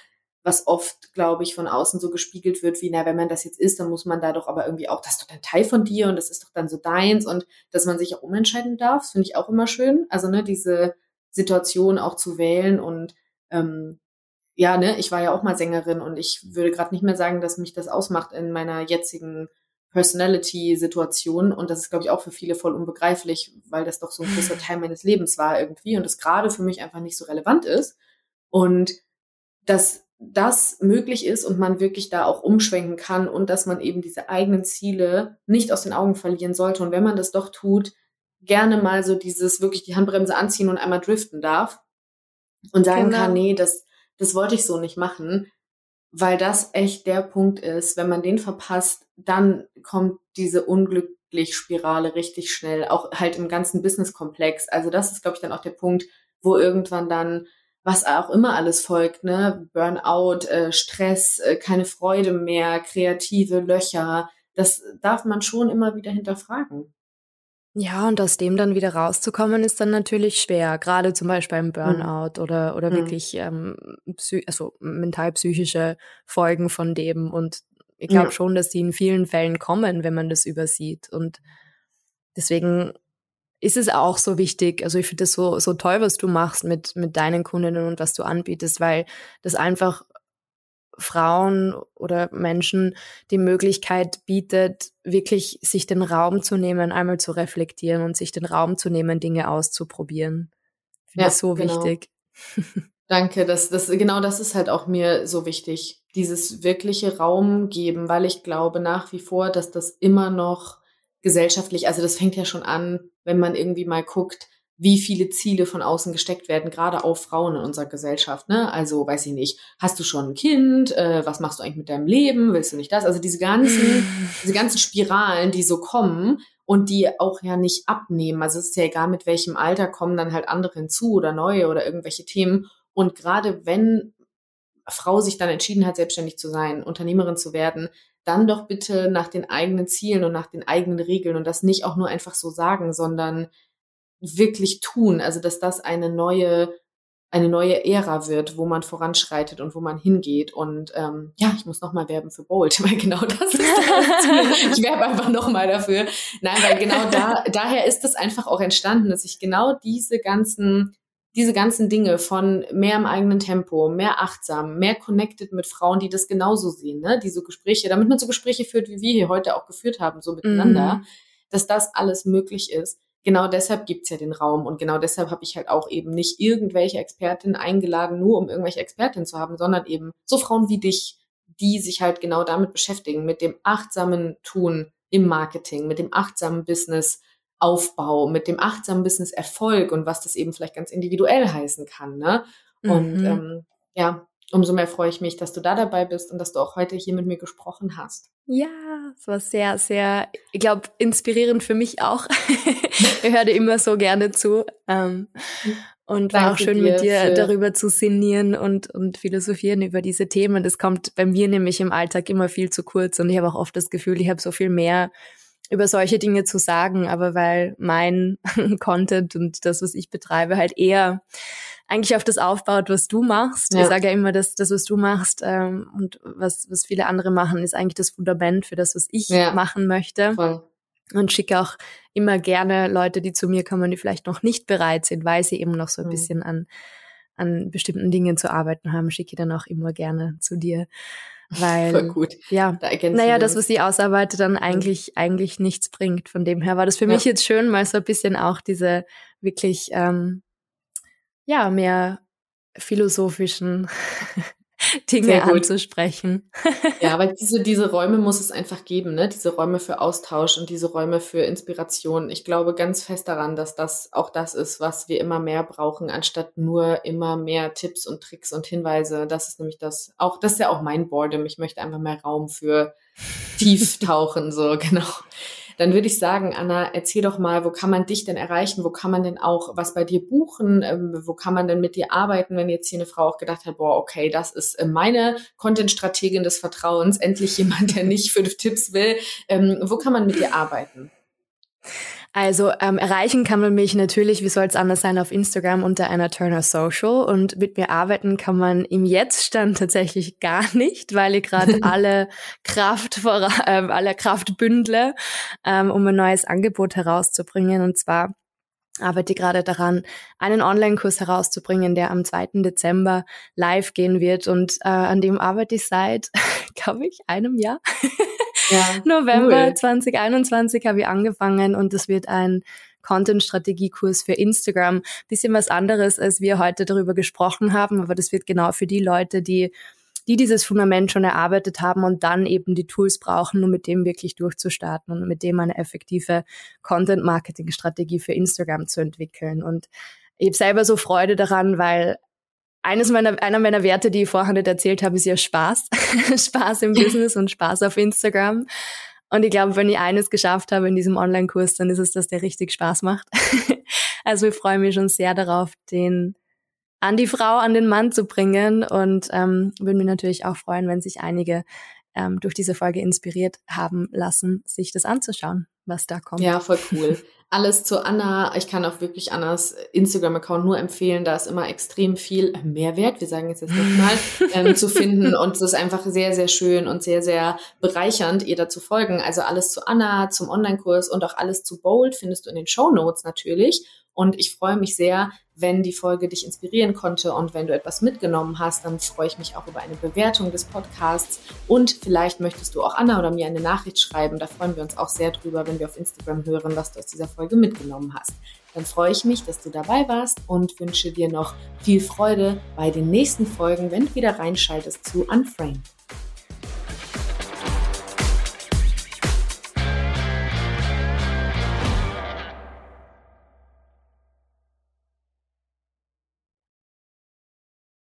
was oft, glaube ich, von außen so gespiegelt wird, wie, na, wenn man das jetzt ist, dann muss man da doch aber irgendwie auch, das ist doch ein Teil von dir und das ist doch dann so deins und dass man sich auch umentscheiden darf, finde ich auch immer schön. Also, ne, diese Situation auch zu wählen und ähm, ja, ne, ich war ja auch mal Sängerin und ich würde gerade nicht mehr sagen, dass mich das ausmacht in meiner jetzigen Personality-Situation. Und das ist, glaube ich, auch für viele voll unbegreiflich, weil das doch so ein großer [LAUGHS] Teil meines Lebens war irgendwie und das gerade für mich einfach nicht so relevant ist. Und dass das möglich ist und man wirklich da auch umschwenken kann und dass man eben diese eigenen Ziele nicht aus den Augen verlieren sollte. Und wenn man das doch tut, gerne mal so dieses wirklich die Handbremse anziehen und einmal driften darf und sagen genau. kann, nee, das, das wollte ich so nicht machen, weil das echt der Punkt ist, wenn man den verpasst, dann kommt diese unglücklich Spirale richtig schnell, auch halt im ganzen Business-Komplex. Also das ist, glaube ich, dann auch der Punkt, wo irgendwann dann was auch immer alles folgt, ne? Burnout, äh, Stress, äh, keine Freude mehr, kreative Löcher. Das darf man schon immer wieder hinterfragen. Ja, und aus dem dann wieder rauszukommen, ist dann natürlich schwer. Gerade zum Beispiel beim mhm. Burnout mhm. oder, oder mhm. wirklich ähm, also mental-psychische Folgen von dem. Und ich glaube ja. schon, dass die in vielen Fällen kommen, wenn man das übersieht. Und deswegen ist es auch so wichtig. Also ich finde das so, so toll, was du machst mit, mit deinen Kundinnen und was du anbietest, weil das einfach Frauen oder Menschen die Möglichkeit bietet, wirklich sich den Raum zu nehmen, einmal zu reflektieren und sich den Raum zu nehmen, Dinge auszuprobieren. Ich finde ja, das so genau. wichtig. [LAUGHS] Danke, das, das, genau das ist halt auch mir so wichtig. Dieses wirkliche Raum geben, weil ich glaube nach wie vor, dass das immer noch gesellschaftlich, also das fängt ja schon an, wenn man irgendwie mal guckt, wie viele Ziele von außen gesteckt werden, gerade auf Frauen in unserer Gesellschaft. Ne? Also weiß ich nicht, hast du schon ein Kind? Äh, was machst du eigentlich mit deinem Leben? Willst du nicht das? Also diese ganzen, [LAUGHS] diese ganzen Spiralen, die so kommen und die auch ja nicht abnehmen. Also es ist ja egal, mit welchem Alter kommen dann halt andere hinzu oder neue oder irgendwelche Themen. Und gerade wenn Frau sich dann entschieden hat, selbstständig zu sein, Unternehmerin zu werden, dann doch bitte nach den eigenen Zielen und nach den eigenen Regeln und das nicht auch nur einfach so sagen, sondern wirklich tun. Also dass das eine neue eine neue Ära wird, wo man voranschreitet und wo man hingeht. Und ähm, ja, ich muss nochmal werben für Bold, [LAUGHS] weil genau das ist das Ich werbe einfach nochmal dafür. Nein, weil genau da, daher ist es einfach auch entstanden, dass ich genau diese ganzen, diese ganzen Dinge von mehr im eigenen Tempo, mehr achtsam, mehr connected mit Frauen, die das genauso sehen, ne? Diese Gespräche, damit man so Gespräche führt, wie wir hier heute auch geführt haben, so miteinander, mm. dass das alles möglich ist genau deshalb gibt's ja den Raum und genau deshalb habe ich halt auch eben nicht irgendwelche Expertinnen eingeladen, nur um irgendwelche Expertinnen zu haben, sondern eben so Frauen wie dich, die sich halt genau damit beschäftigen, mit dem achtsamen Tun im Marketing, mit dem achtsamen Business Aufbau, mit dem achtsamen Business Erfolg und was das eben vielleicht ganz individuell heißen kann. Ne? Und mhm. ähm, ja, umso mehr freue ich mich, dass du da dabei bist und dass du auch heute hier mit mir gesprochen hast. Ja, es war sehr, sehr, ich glaube, inspirierend für mich auch. [LAUGHS] ich höre dir immer so gerne zu. Ähm, und war auch schön mit dir darüber zu sinnieren und, und philosophieren über diese Themen. Das kommt bei mir nämlich im Alltag immer viel zu kurz und ich habe auch oft das Gefühl, ich habe so viel mehr über solche Dinge zu sagen, aber weil mein [LAUGHS] Content und das, was ich betreibe, halt eher eigentlich auf das aufbaut, was du machst. Ja. Ich sage ja immer, dass das, was du machst ähm, und was, was viele andere machen, ist eigentlich das Fundament für das, was ich ja. machen möchte. Voll. Und schicke auch immer gerne Leute, die zu mir kommen, die vielleicht noch nicht bereit sind, weil sie eben noch so ein mhm. bisschen an, an bestimmten Dingen zu arbeiten haben, schicke ich dann auch immer gerne zu dir. Weil, Voll gut. ja, da naja, das, was sie ausarbeitet, dann eigentlich, mhm. eigentlich nichts bringt. Von dem her war das für ja. mich jetzt schön, mal so ein bisschen auch diese wirklich ähm, ja, mehr philosophischen Dinge anzusprechen. ja, [LAUGHS] weil diese, diese Räume muss es einfach geben, ne? Diese Räume für Austausch und diese Räume für Inspiration. Ich glaube ganz fest daran, dass das auch das ist, was wir immer mehr brauchen, anstatt nur immer mehr Tipps und Tricks und Hinweise. Das ist nämlich das, auch, das ist ja auch mein Boredom. Ich möchte einfach mehr Raum für Tieftauchen, [LAUGHS] so, genau. Dann würde ich sagen, Anna, erzähl doch mal, wo kann man dich denn erreichen? Wo kann man denn auch was bei dir buchen? Ähm, wo kann man denn mit dir arbeiten, wenn jetzt hier eine Frau auch gedacht hat, boah, okay, das ist äh, meine Content-Strategin des Vertrauens, endlich jemand, der nicht fünf Tipps will. Ähm, wo kann man mit dir arbeiten? Also ähm, erreichen kann man mich natürlich, wie soll es anders sein, auf Instagram unter einer Turner Social und mit mir arbeiten kann man im Jetztstand tatsächlich gar [LAUGHS] nicht, weil ich gerade [LAUGHS] alle Kraft vor, äh, alle Kraft bündle, ähm, um ein neues Angebot herauszubringen und zwar arbeite gerade daran, einen Online-Kurs herauszubringen, der am 2. Dezember live gehen wird und äh, an dem arbeite ich seit, [LAUGHS] glaube ich, einem Jahr. Ja, [LAUGHS] November cool. 2021 habe ich angefangen und das wird ein Content-Strategiekurs für Instagram. Bisschen was anderes, als wir heute darüber gesprochen haben, aber das wird genau für die Leute, die die dieses Fundament schon erarbeitet haben und dann eben die Tools brauchen, um mit dem wirklich durchzustarten und mit dem eine effektive Content-Marketing-Strategie für Instagram zu entwickeln. Und ich habe selber so Freude daran, weil eines meiner, einer meiner Werte, die ich vorher nicht erzählt habe, ist ja Spaß. [LAUGHS] Spaß im Business und Spaß auf Instagram. Und ich glaube, wenn ich eines geschafft habe in diesem Online-Kurs, dann ist es, dass der richtig Spaß macht. [LAUGHS] also ich freue mich schon sehr darauf, den an die Frau, an den Mann zu bringen und ähm, würde mich natürlich auch freuen, wenn sich einige ähm, durch diese Folge inspiriert haben lassen, sich das anzuschauen, was da kommt. Ja, voll cool. Alles zu Anna. Ich kann auch wirklich Annas Instagram-Account nur empfehlen. Da ist immer extrem viel Mehrwert, wir sagen jetzt jetzt mal, [LAUGHS] ähm, zu finden. Und es ist einfach sehr, sehr schön und sehr, sehr bereichernd, ihr da zu folgen. Also alles zu Anna, zum Online-Kurs und auch alles zu Bold findest du in den Show Notes natürlich. Und ich freue mich sehr, wenn die Folge dich inspirieren konnte und wenn du etwas mitgenommen hast, dann freue ich mich auch über eine Bewertung des Podcasts. Und vielleicht möchtest du auch Anna oder mir eine Nachricht schreiben. Da freuen wir uns auch sehr drüber, wenn wir auf Instagram hören, was du aus dieser Folge mitgenommen hast. Dann freue ich mich, dass du dabei warst und wünsche dir noch viel Freude bei den nächsten Folgen, wenn du wieder reinschaltest zu Unframed.